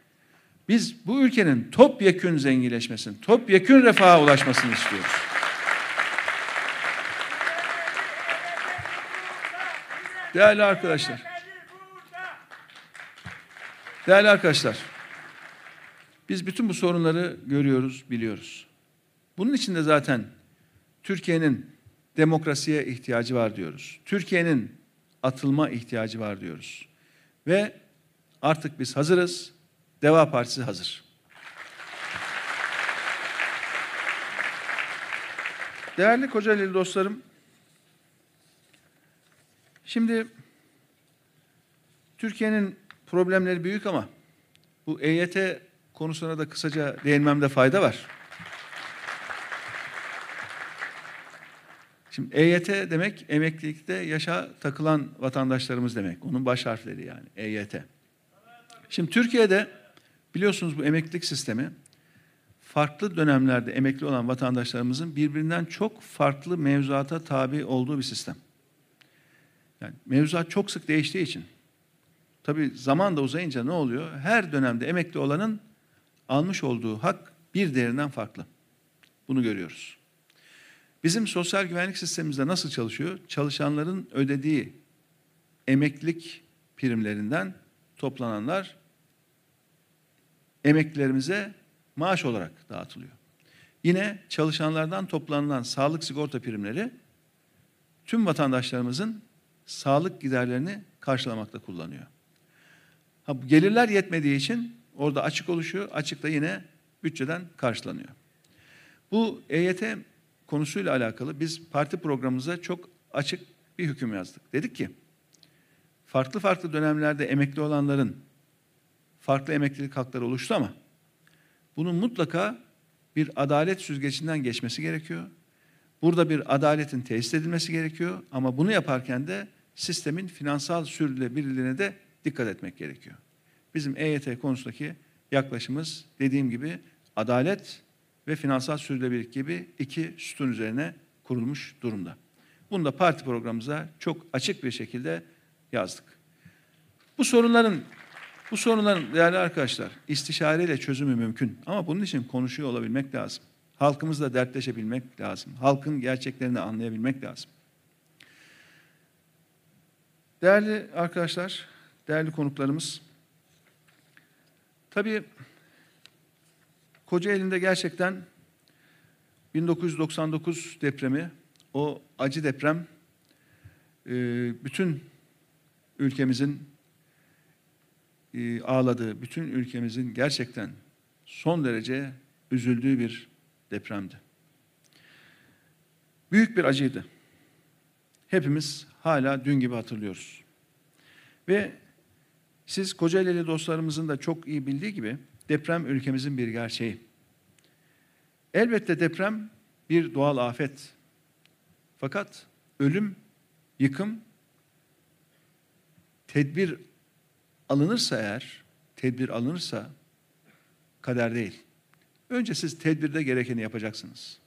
biz bu ülkenin topyekün zenginleşmesini, topyekün refaha ulaşmasını istiyoruz. Değerli arkadaşlar. Değerli arkadaşlar. Biz bütün bu sorunları görüyoruz, biliyoruz. Bunun için de zaten Türkiye'nin demokrasiye ihtiyacı var diyoruz. Türkiye'nin atılma ihtiyacı var diyoruz. Ve artık biz hazırız. Deva Partisi hazır. Değerli Kocaeli dostlarım, şimdi Türkiye'nin problemleri büyük ama bu EYT konusuna da kısaca değinmemde fayda var. Şimdi EYT demek emeklilikte yaşa takılan vatandaşlarımız demek. Onun baş harfleri yani EYT. Şimdi Türkiye'de biliyorsunuz bu emeklilik sistemi farklı dönemlerde emekli olan vatandaşlarımızın birbirinden çok farklı mevzuata tabi olduğu bir sistem. Yani mevzuat çok sık değiştiği için tabi zaman da uzayınca ne oluyor? Her dönemde emekli olanın almış olduğu hak bir değerinden farklı. Bunu görüyoruz. Bizim sosyal güvenlik sistemimizde nasıl çalışıyor? Çalışanların ödediği emeklilik primlerinden toplananlar emeklilerimize maaş olarak dağıtılıyor. Yine çalışanlardan toplanılan sağlık sigorta primleri tüm vatandaşlarımızın sağlık giderlerini karşılamakta kullanıyor. Ha, gelirler yetmediği için orada açık oluşuyor. Açık da yine bütçeden karşılanıyor. Bu EYT konusuyla alakalı biz parti programımıza çok açık bir hüküm yazdık. Dedik ki farklı farklı dönemlerde emekli olanların farklı emeklilik hakları oluştu ama bunun mutlaka bir adalet süzgecinden geçmesi gerekiyor. Burada bir adaletin tesis edilmesi gerekiyor ama bunu yaparken de sistemin finansal sürdürülebilirliğine de dikkat etmek gerekiyor. Bizim EYT konusundaki yaklaşımımız dediğim gibi adalet ve finansal sürdürülebilirlik gibi iki sütun üzerine kurulmuş durumda. Bunu da parti programımıza çok açık bir şekilde yazdık. Bu sorunların bu sorunların değerli arkadaşlar istişareyle çözümü mümkün ama bunun için konuşuyor olabilmek lazım. Halkımızla dertleşebilmek lazım. Halkın gerçeklerini anlayabilmek lazım. Değerli arkadaşlar, değerli konuklarımız, tabii Kocaeli'nde gerçekten 1999 depremi, o acı deprem, bütün ülkemizin e, ağladığı, bütün ülkemizin gerçekten son derece üzüldüğü bir depremdi. Büyük bir acıydı. Hepimiz hala dün gibi hatırlıyoruz. Ve siz Kocaeli'li dostlarımızın da çok iyi bildiği gibi deprem ülkemizin bir gerçeği. Elbette deprem bir doğal afet. Fakat ölüm, yıkım, tedbir alınırsa eğer, tedbir alınırsa kader değil. Önce siz tedbirde gerekeni yapacaksınız.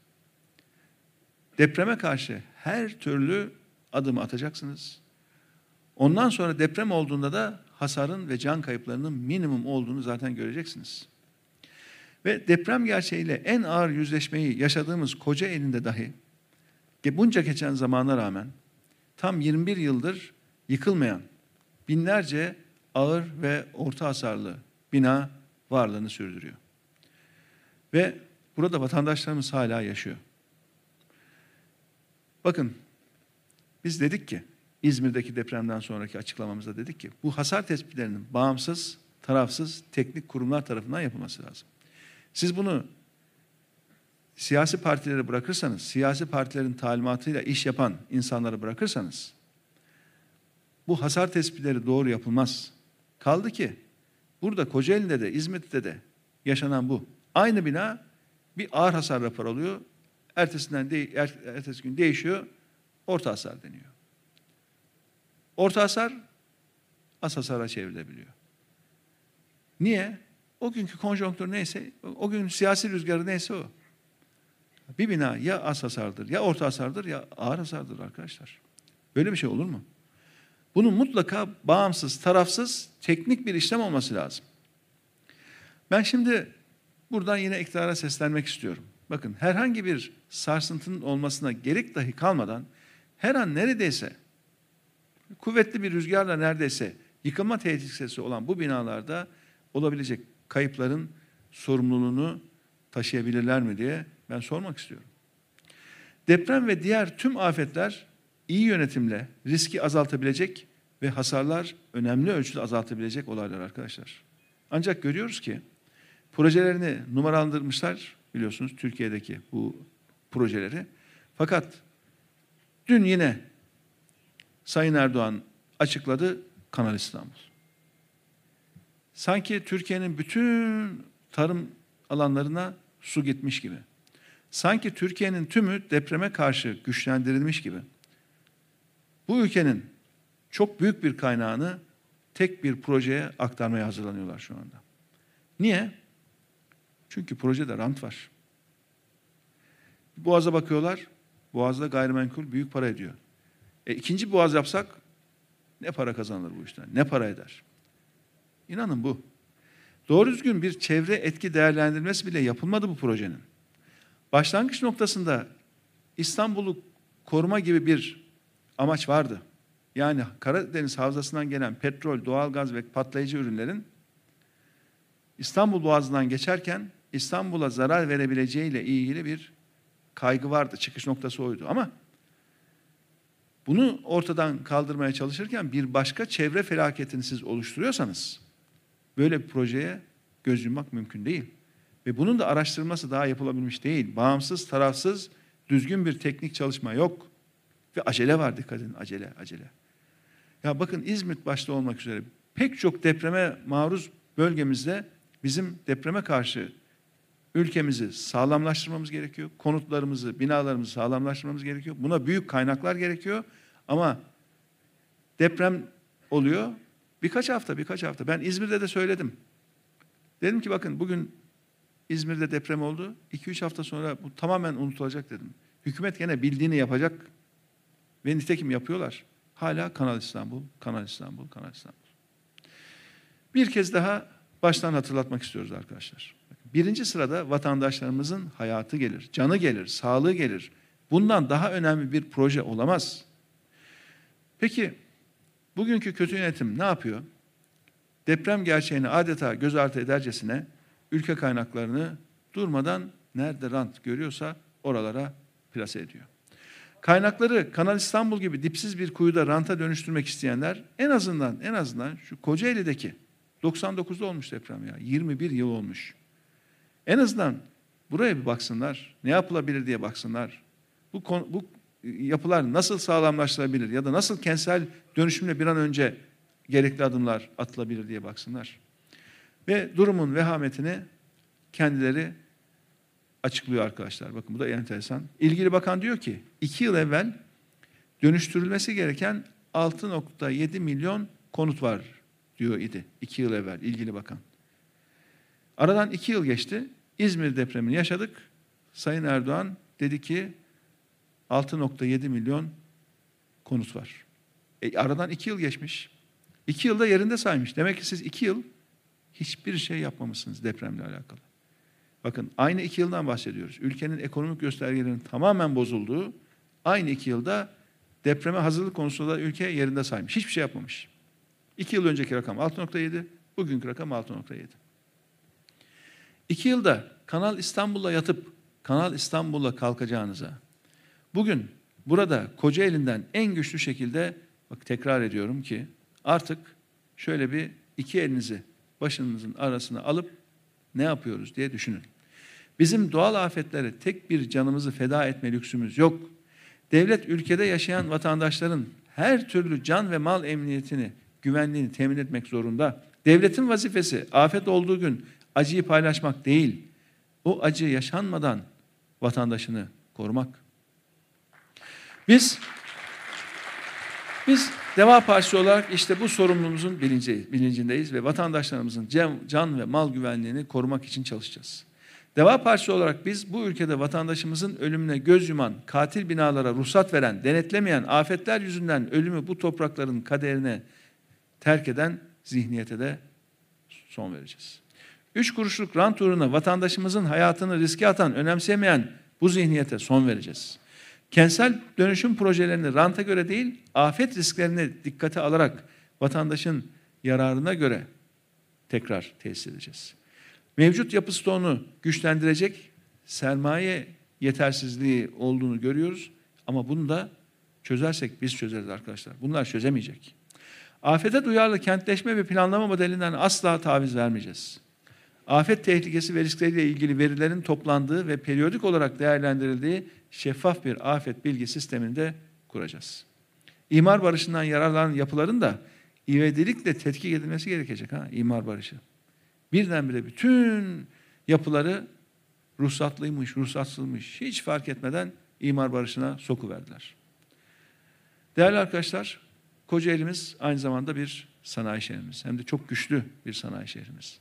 Depreme karşı her türlü adımı atacaksınız. Ondan sonra deprem olduğunda da hasarın ve can kayıplarının minimum olduğunu zaten göreceksiniz. Ve deprem gerçeğiyle en ağır yüzleşmeyi yaşadığımız koca elinde dahi bunca geçen zamana rağmen tam 21 yıldır yıkılmayan binlerce ağır ve orta hasarlı bina varlığını sürdürüyor. Ve burada vatandaşlarımız hala yaşıyor. Bakın biz dedik ki İzmir'deki depremden sonraki açıklamamızda dedik ki bu hasar tespitlerinin bağımsız, tarafsız teknik kurumlar tarafından yapılması lazım. Siz bunu siyasi partilere bırakırsanız, siyasi partilerin talimatıyla iş yapan insanları bırakırsanız bu hasar tespitleri doğru yapılmaz. Kaldı ki burada Kocaeli'de de İzmit'te de yaşanan bu. Aynı bina bir ağır hasar raporu alıyor. Ertesinden de, er, ertesi gün değişiyor. Orta hasar deniyor. Orta hasar az hasara çevrilebiliyor. Niye? O günkü konjonktür neyse, o gün siyasi rüzgarı neyse o. Bir bina ya az hasardır, ya orta hasardır, ya ağır hasardır arkadaşlar. Böyle bir şey olur mu? Bunun mutlaka bağımsız, tarafsız, teknik bir işlem olması lazım. Ben şimdi buradan yine iktidara seslenmek istiyorum. Bakın herhangi bir sarsıntının olmasına gerek dahi kalmadan her an neredeyse kuvvetli bir rüzgarla neredeyse yıkılma tehlikesi olan bu binalarda olabilecek kayıpların sorumluluğunu taşıyabilirler mi diye ben sormak istiyorum. Deprem ve diğer tüm afetler iyi yönetimle riski azaltabilecek ve hasarlar önemli ölçüde azaltabilecek olaylar arkadaşlar. Ancak görüyoruz ki projelerini numaralandırmışlar biliyorsunuz Türkiye'deki bu projeleri. Fakat dün yine Sayın Erdoğan açıkladı Kanal İstanbul. Sanki Türkiye'nin bütün tarım alanlarına su gitmiş gibi. Sanki Türkiye'nin tümü depreme karşı güçlendirilmiş gibi. Bu ülkenin çok büyük bir kaynağını tek bir projeye aktarmaya hazırlanıyorlar şu anda. Niye? Çünkü projede rant var. Boğaz'a bakıyorlar. Boğaz'da gayrimenkul büyük para ediyor. E, ikinci boğaz yapsak ne para kazanılır bu işten? Ne para eder? İnanın bu. Doğru düzgün bir çevre etki değerlendirmesi bile yapılmadı bu projenin. Başlangıç noktasında İstanbul'u koruma gibi bir amaç vardı. Yani Karadeniz Havzası'ndan gelen petrol, doğalgaz ve patlayıcı ürünlerin İstanbul Boğazı'ndan geçerken İstanbul'a zarar verebileceğiyle ilgili bir kaygı vardı. Çıkış noktası oydu. Ama bunu ortadan kaldırmaya çalışırken bir başka çevre felaketini siz oluşturuyorsanız böyle bir projeye göz yummak mümkün değil. Ve bunun da araştırılması daha yapılabilmiş değil. Bağımsız, tarafsız, düzgün bir teknik çalışma yok. Ve acele var dikkat edin, acele, acele. Ya bakın İzmit başta olmak üzere pek çok depreme maruz bölgemizde bizim depreme karşı ülkemizi sağlamlaştırmamız gerekiyor. Konutlarımızı, binalarımızı sağlamlaştırmamız gerekiyor. Buna büyük kaynaklar gerekiyor. Ama deprem oluyor. Birkaç hafta, birkaç hafta. Ben İzmir'de de söyledim. Dedim ki bakın bugün İzmir'de deprem oldu. 2-3 hafta sonra bu tamamen unutulacak dedim. Hükümet gene bildiğini yapacak. Ve nitekim yapıyorlar. Hala Kanal İstanbul, Kanal İstanbul, Kanal İstanbul. Bir kez daha baştan hatırlatmak istiyoruz arkadaşlar. Birinci sırada vatandaşlarımızın hayatı gelir, canı gelir, sağlığı gelir. Bundan daha önemli bir proje olamaz. Peki bugünkü kötü yönetim ne yapıyor? Deprem gerçeğini adeta göz ardı edercesine ülke kaynaklarını durmadan nerede rant görüyorsa oralara plase ediyor. Kaynakları Kanal İstanbul gibi dipsiz bir kuyuda ranta dönüştürmek isteyenler en azından en azından şu Kocaeli'deki 99'da olmuş deprem ya 21 yıl olmuş. En azından buraya bir baksınlar. Ne yapılabilir diye baksınlar. Bu, bu yapılar nasıl sağlamlaştırılabilir ya da nasıl kentsel dönüşümle bir an önce gerekli adımlar atılabilir diye baksınlar. Ve durumun vehametini kendileri açıklıyor arkadaşlar. Bakın bu da enteresan. İlgili bakan diyor ki iki yıl evvel dönüştürülmesi gereken 6.7 milyon konut var diyor idi. iki yıl evvel ilgili bakan. Aradan iki yıl geçti. İzmir depremini yaşadık. Sayın Erdoğan dedi ki 6.7 milyon konut var. E, aradan iki yıl geçmiş. İki yılda yerinde saymış. Demek ki siz iki yıl hiçbir şey yapmamışsınız depremle alakalı. Bakın aynı iki yıldan bahsediyoruz. Ülkenin ekonomik göstergelerinin tamamen bozulduğu aynı iki yılda depreme hazırlık konusunda ülke yerinde saymış. Hiçbir şey yapmamış. İki yıl önceki rakam 6.7, bugünkü rakam 6.7. İki yılda Kanal İstanbul'la yatıp Kanal İstanbul'la kalkacağınıza, bugün burada Kocaeli'nden en güçlü şekilde, bak tekrar ediyorum ki artık şöyle bir iki elinizi başınızın arasına alıp ne yapıyoruz diye düşünün. Bizim doğal afetlere tek bir canımızı feda etme lüksümüz yok. Devlet ülkede yaşayan vatandaşların her türlü can ve mal emniyetini, güvenliğini temin etmek zorunda. Devletin vazifesi afet olduğu gün acıyı paylaşmak değil, o acı yaşanmadan vatandaşını korumak. Biz biz Deva Partisi olarak işte bu sorumluluğumuzun bilincindeyiz ve vatandaşlarımızın can ve mal güvenliğini korumak için çalışacağız. Deva Partisi olarak biz bu ülkede vatandaşımızın ölümüne göz yuman, katil binalara ruhsat veren, denetlemeyen, afetler yüzünden ölümü bu toprakların kaderine terk eden zihniyete de son vereceğiz. Üç kuruşluk rant uğruna vatandaşımızın hayatını riske atan, önemsemeyen bu zihniyete son vereceğiz. Kentsel dönüşüm projelerini ranta göre değil, afet risklerini dikkate alarak vatandaşın yararına göre tekrar tesis edeceğiz. Mevcut yapı stoğunu güçlendirecek sermaye yetersizliği olduğunu görüyoruz. Ama bunu da çözersek biz çözeriz arkadaşlar. Bunlar çözemeyecek. Afete duyarlı kentleşme ve planlama modelinden asla taviz vermeyeceğiz. Afet tehlikesi ve riskleriyle ilgili verilerin toplandığı ve periyodik olarak değerlendirildiği şeffaf bir afet bilgi sisteminde kuracağız. İmar barışından yararlanan yapıların da ivedilikle tetkik edilmesi gerekecek ha imar barışı. Birdenbire bütün yapıları ruhsatlıymış, ruhsatsızmış hiç fark etmeden imar barışına sokuverdiler. Değerli arkadaşlar, Kocaeli'miz aynı zamanda bir sanayi şehrimiz. Hem de çok güçlü bir sanayi şehrimiz.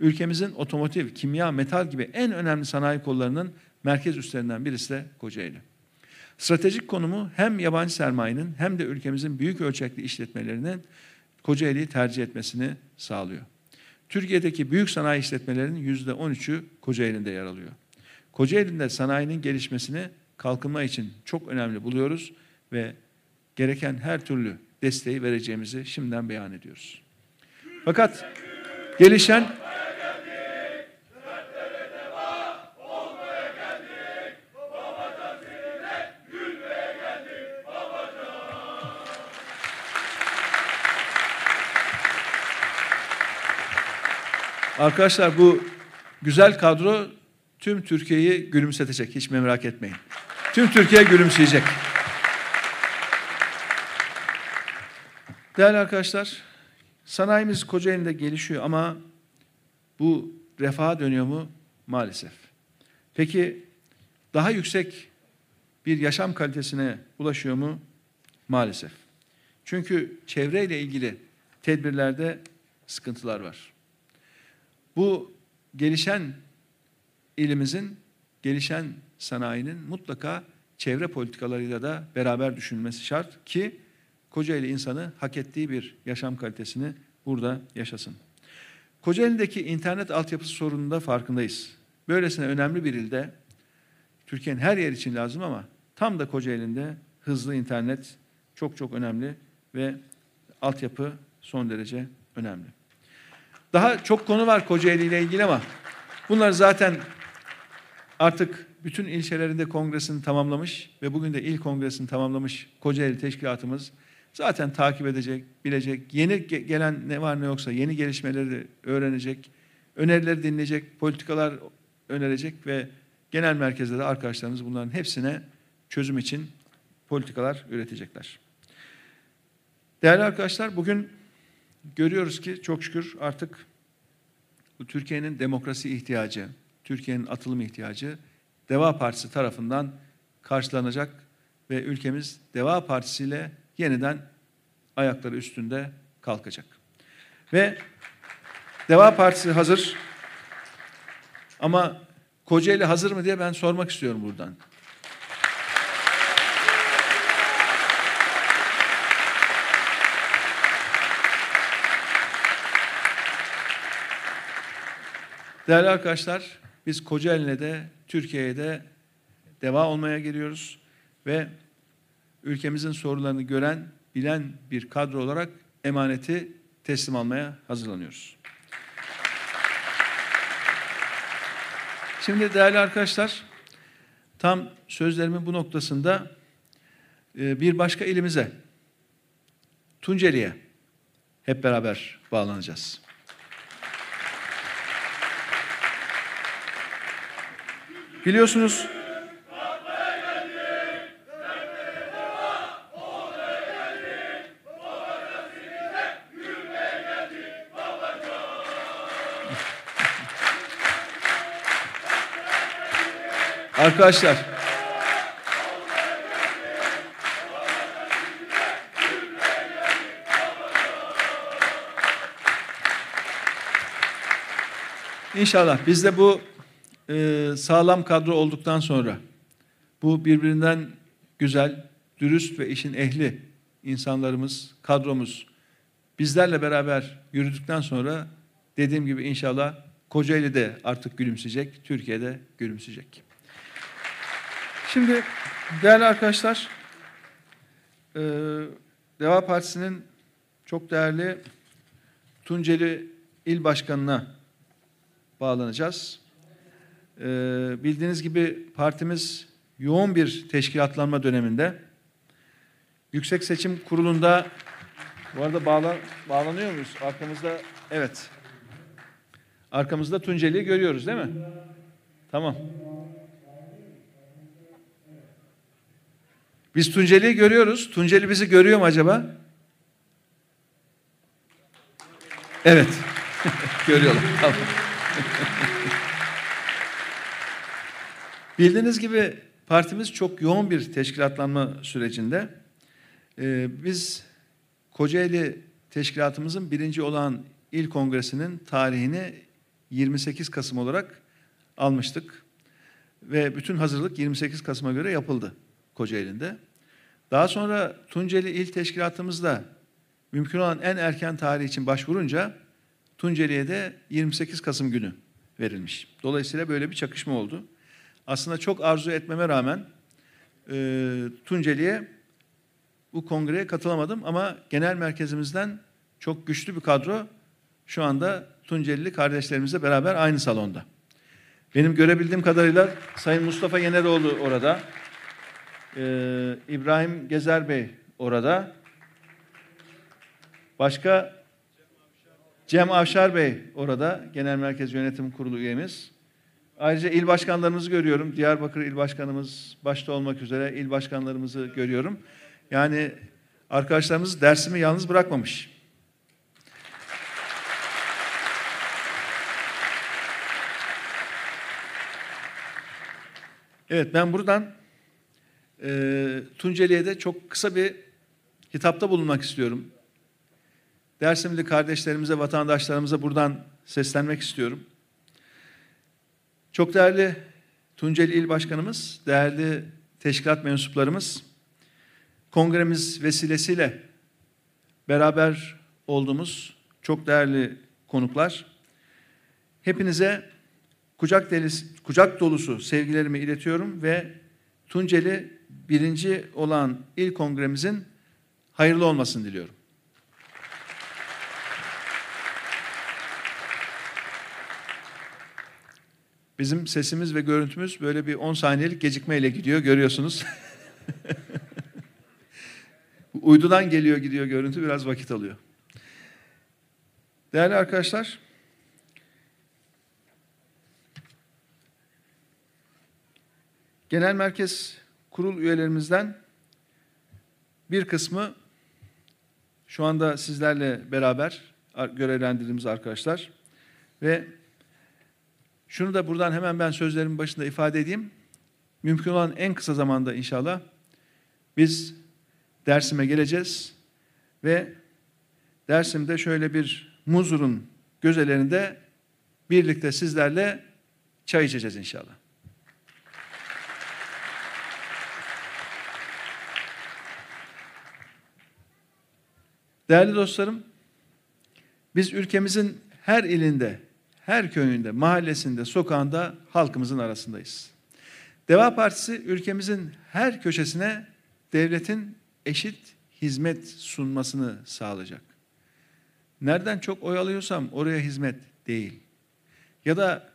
Ülkemizin otomotiv, kimya, metal gibi en önemli sanayi kollarının merkez üstlerinden birisi de Kocaeli. Stratejik konumu hem yabancı sermayenin hem de ülkemizin büyük ölçekli işletmelerinin Kocaeli'yi tercih etmesini sağlıyor. Türkiye'deki büyük sanayi işletmelerinin yüzde 13'ü Kocaeli'nde yer alıyor. Kocaeli'nde sanayinin gelişmesini kalkınma için çok önemli buluyoruz ve gereken her türlü desteği vereceğimizi şimdiden beyan ediyoruz. Fakat gelişen Arkadaşlar bu güzel kadro tüm Türkiye'yi gülümsetecek. Hiç merak etmeyin. Tüm Türkiye gülümseyecek. Değerli arkadaşlar, sanayimiz Kocaeli'nde gelişiyor ama bu refaha dönüyor mu? Maalesef. Peki daha yüksek bir yaşam kalitesine ulaşıyor mu? Maalesef. Çünkü çevreyle ilgili tedbirlerde sıkıntılar var. Bu gelişen ilimizin, gelişen sanayinin mutlaka çevre politikalarıyla da beraber düşünmesi şart ki Kocaeli insanı hak ettiği bir yaşam kalitesini burada yaşasın. Kocaeli'deki internet altyapısı sorununda farkındayız. Böylesine önemli bir ilde Türkiye'nin her yer için lazım ama tam da Kocaeli'nde hızlı internet çok çok önemli ve altyapı son derece önemli. Daha çok konu var Kocaeli ile ilgili ama bunlar zaten artık bütün ilçelerinde kongresini tamamlamış ve bugün de il kongresini tamamlamış Kocaeli Teşkilatımız zaten takip edecek, bilecek, yeni ge- gelen ne var ne yoksa yeni gelişmeleri öğrenecek, önerileri dinleyecek, politikalar önerecek ve genel merkezde de arkadaşlarımız bunların hepsine çözüm için politikalar üretecekler. Değerli arkadaşlar bugün görüyoruz ki çok şükür artık Türkiye'nin demokrasi ihtiyacı, Türkiye'nin atılım ihtiyacı Deva Partisi tarafından karşılanacak ve ülkemiz Deva Partisi ile yeniden ayakları üstünde kalkacak. Ve Deva Partisi hazır ama Kocaeli hazır mı diye ben sormak istiyorum buradan. Değerli arkadaşlar, biz Kocaeli'ne de Türkiye'ye de deva olmaya geliyoruz ve ülkemizin sorunlarını gören, bilen bir kadro olarak emaneti teslim almaya hazırlanıyoruz. Şimdi değerli arkadaşlar, tam sözlerimin bu noktasında e, bir başka ilimize, Tunceli'ye hep beraber bağlanacağız. Biliyorsunuz Arkadaşlar İnşallah biz de bu e, sağlam kadro olduktan sonra bu birbirinden güzel, dürüst ve işin ehli insanlarımız, kadromuz bizlerle beraber yürüdükten sonra dediğim gibi inşallah Kocaeli de artık gülümseyecek, Türkiye'de gülümseyecek. Şimdi değerli arkadaşlar, e, Deva Partisi'nin çok değerli Tunceli İl Başkanı'na bağlanacağız. Ee, bildiğiniz gibi partimiz yoğun bir teşkilatlanma döneminde. Yüksek Seçim Kurulu'nda bu arada bağla, bağlanıyor muyuz? Arkamızda evet. Arkamızda Tunceli'yi görüyoruz değil mi? Tamam. Biz Tunceli'yi görüyoruz. Tunceli bizi görüyor mu acaba? Evet. Görüyorlar. Tamam. Bildiğiniz gibi partimiz çok yoğun bir teşkilatlanma sürecinde. Ee, biz Kocaeli teşkilatımızın birinci olan il kongresinin tarihini 28 Kasım olarak almıştık. Ve bütün hazırlık 28 Kasım'a göre yapıldı Kocaeli'nde. Daha sonra Tunceli İl Teşkilatımız da mümkün olan en erken tarih için başvurunca Tunceli'ye de 28 Kasım günü verilmiş. Dolayısıyla böyle bir çakışma oldu. Aslında çok arzu etmeme rağmen e, Tunceli'ye bu kongreye katılamadım ama genel merkezimizden çok güçlü bir kadro şu anda Tuncelili kardeşlerimizle beraber aynı salonda. Benim görebildiğim kadarıyla Sayın Mustafa Yeneroğlu orada, ee, İbrahim Gezer Bey orada, başka Cem Avşar Bey orada, Genel Merkez Yönetim Kurulu üyemiz. Ayrıca il başkanlarımızı görüyorum. Diyarbakır il başkanımız başta olmak üzere il başkanlarımızı görüyorum. Yani arkadaşlarımız dersimi yalnız bırakmamış. Evet ben buradan e, Tunceli'ye de çok kısa bir hitapta bulunmak istiyorum. Dersimli kardeşlerimize, vatandaşlarımıza buradan seslenmek istiyorum. Çok değerli Tunceli İl Başkanımız, değerli teşkilat mensuplarımız, kongremiz vesilesiyle beraber olduğumuz çok değerli konuklar, hepinize kucak, delisi, kucak dolusu sevgilerimi iletiyorum ve Tunceli birinci olan il kongremizin hayırlı olmasını diliyorum. Bizim sesimiz ve görüntümüz böyle bir 10 saniyelik gecikmeyle gidiyor görüyorsunuz. Uydudan geliyor gidiyor görüntü biraz vakit alıyor. Değerli arkadaşlar, Genel Merkez Kurul üyelerimizden bir kısmı şu anda sizlerle beraber görevlendirdiğimiz arkadaşlar ve şunu da buradan hemen ben sözlerimin başında ifade edeyim. Mümkün olan en kısa zamanda inşallah biz Dersim'e geleceğiz ve Dersim'de şöyle bir muzurun gözelerinde birlikte sizlerle çay içeceğiz inşallah. Değerli dostlarım, biz ülkemizin her ilinde, her köyünde, mahallesinde, sokağında halkımızın arasındayız. Deva Partisi ülkemizin her köşesine devletin eşit hizmet sunmasını sağlayacak. Nereden çok oy alıyorsam oraya hizmet değil. Ya da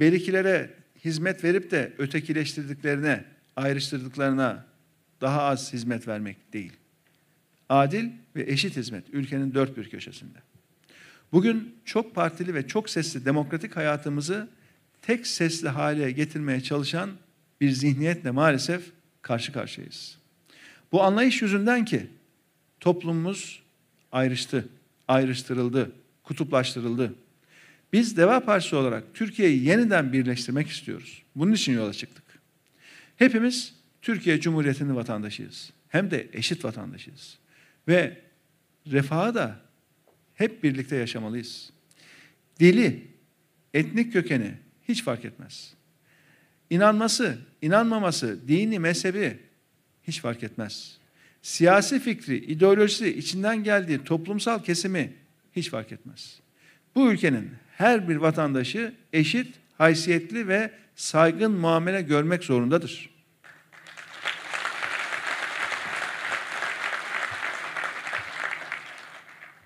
berikilere hizmet verip de ötekileştirdiklerine, ayrıştırdıklarına daha az hizmet vermek değil. Adil ve eşit hizmet ülkenin dört bir köşesinde. Bugün çok partili ve çok sesli demokratik hayatımızı tek sesli hale getirmeye çalışan bir zihniyetle maalesef karşı karşıyayız. Bu anlayış yüzünden ki toplumumuz ayrıştı, ayrıştırıldı, kutuplaştırıldı. Biz Deva Partisi olarak Türkiye'yi yeniden birleştirmek istiyoruz. Bunun için yola çıktık. Hepimiz Türkiye Cumhuriyeti'nin vatandaşıyız. Hem de eşit vatandaşıyız. Ve refahı da hep birlikte yaşamalıyız. Dili, etnik kökeni hiç fark etmez. İnanması, inanmaması, dini, mezhebi hiç fark etmez. Siyasi fikri, ideolojisi, içinden geldiği toplumsal kesimi hiç fark etmez. Bu ülkenin her bir vatandaşı eşit, haysiyetli ve saygın muamele görmek zorundadır.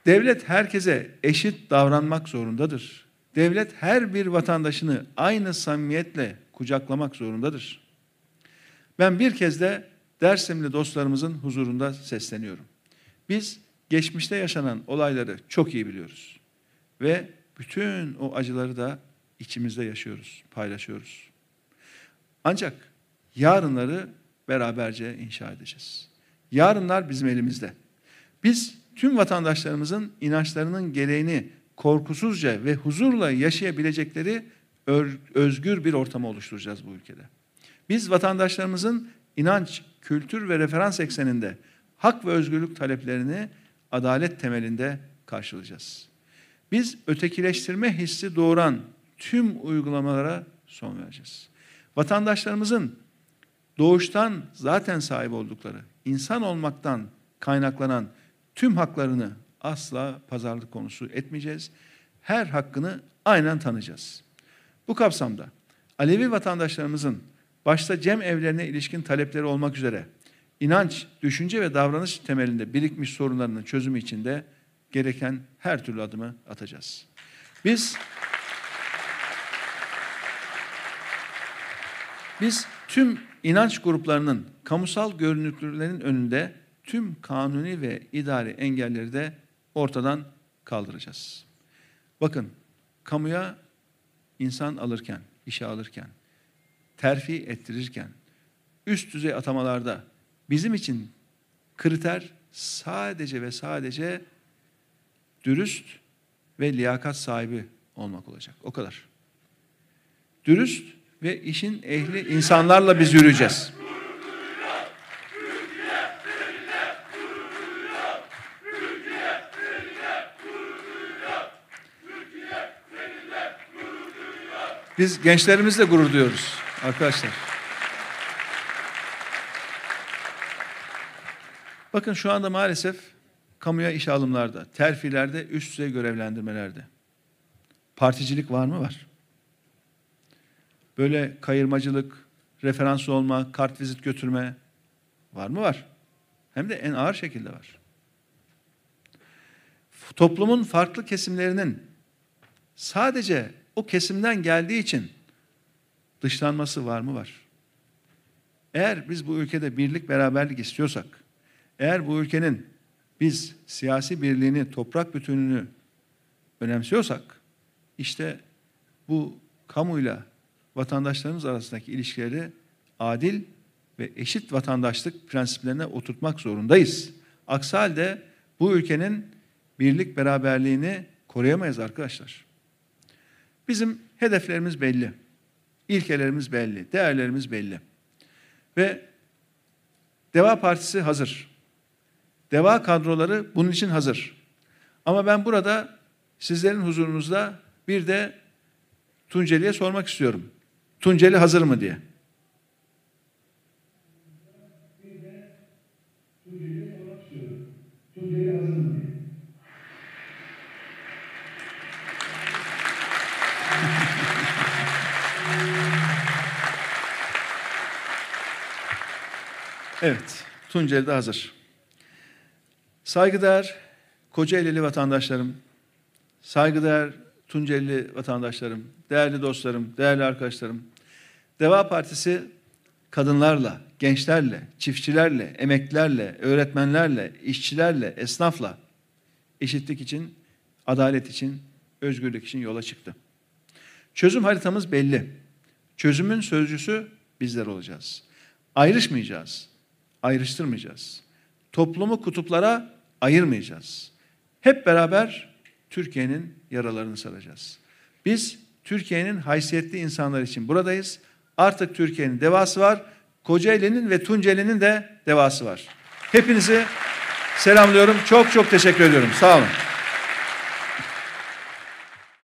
Devlet herkese eşit davranmak zorundadır. Devlet her bir vatandaşını aynı samimiyetle kucaklamak zorundadır. Ben bir kez de Dersimli dostlarımızın huzurunda sesleniyorum. Biz geçmişte yaşanan olayları çok iyi biliyoruz. Ve bütün o acıları da içimizde yaşıyoruz, paylaşıyoruz. Ancak yarınları beraberce inşa edeceğiz. Yarınlar bizim elimizde. Biz tüm vatandaşlarımızın inançlarının gereğini korkusuzca ve huzurla yaşayabilecekleri özgür bir ortamı oluşturacağız bu ülkede. Biz vatandaşlarımızın inanç, kültür ve referans ekseninde hak ve özgürlük taleplerini adalet temelinde karşılayacağız. Biz ötekileştirme hissi doğuran tüm uygulamalara son vereceğiz. Vatandaşlarımızın doğuştan zaten sahip oldukları, insan olmaktan kaynaklanan tüm haklarını asla pazarlık konusu etmeyeceğiz. Her hakkını aynen tanıyacağız. Bu kapsamda Alevi vatandaşlarımızın başta cem evlerine ilişkin talepleri olmak üzere inanç, düşünce ve davranış temelinde birikmiş sorunlarının çözümü için de gereken her türlü adımı atacağız. Biz biz tüm inanç gruplarının kamusal görünüklülüklerinin önünde tüm kanuni ve idari engelleri de ortadan kaldıracağız. Bakın, kamuya insan alırken, işe alırken, terfi ettirirken, üst düzey atamalarda bizim için kriter sadece ve sadece dürüst ve liyakat sahibi olmak olacak. O kadar. Dürüst ve işin ehli insanlarla biz yürüyeceğiz. Biz gençlerimizle gurur duyuyoruz arkadaşlar. Bakın şu anda maalesef kamuya iş alımlarda, terfilerde, üst düzey görevlendirmelerde particilik var mı? Var. Böyle kayırmacılık, referans olma, kart vizit götürme var mı? Var. Hem de en ağır şekilde var. Toplumun farklı kesimlerinin sadece o kesimden geldiği için dışlanması var mı? Var. Eğer biz bu ülkede birlik beraberlik istiyorsak, eğer bu ülkenin biz siyasi birliğini, toprak bütünlüğünü önemsiyorsak, işte bu kamuyla vatandaşlarımız arasındaki ilişkileri adil ve eşit vatandaşlık prensiplerine oturtmak zorundayız. Aksi halde bu ülkenin birlik beraberliğini koruyamayız arkadaşlar. Bizim hedeflerimiz belli. ilkelerimiz belli, değerlerimiz belli. Ve Deva Partisi hazır. Deva kadroları bunun için hazır. Ama ben burada sizlerin huzurunuzda bir de Tunceli'ye sormak istiyorum. Tunceli hazır mı diye. Tunceli'ye sormak istiyorum. Tunceli hazır mı diye. Evet, Tunceli'de hazır. Saygıdeğer Kocaeli'li vatandaşlarım, saygıdeğer Tunceli vatandaşlarım, değerli dostlarım, değerli arkadaşlarım. Deva Partisi kadınlarla, gençlerle, çiftçilerle, emeklilerle, öğretmenlerle, işçilerle, esnafla eşitlik için, adalet için, özgürlük için yola çıktı. Çözüm haritamız belli. Çözümün sözcüsü bizler olacağız. Ayrışmayacağız, ayrıştırmayacağız. Toplumu kutuplara ayırmayacağız. Hep beraber Türkiye'nin yaralarını saracağız. Biz Türkiye'nin haysiyetli insanlar için buradayız. Artık Türkiye'nin devası var. Kocaeli'nin ve Tunceli'nin de devası var. Hepinizi selamlıyorum. Çok çok teşekkür ediyorum. Sağ olun.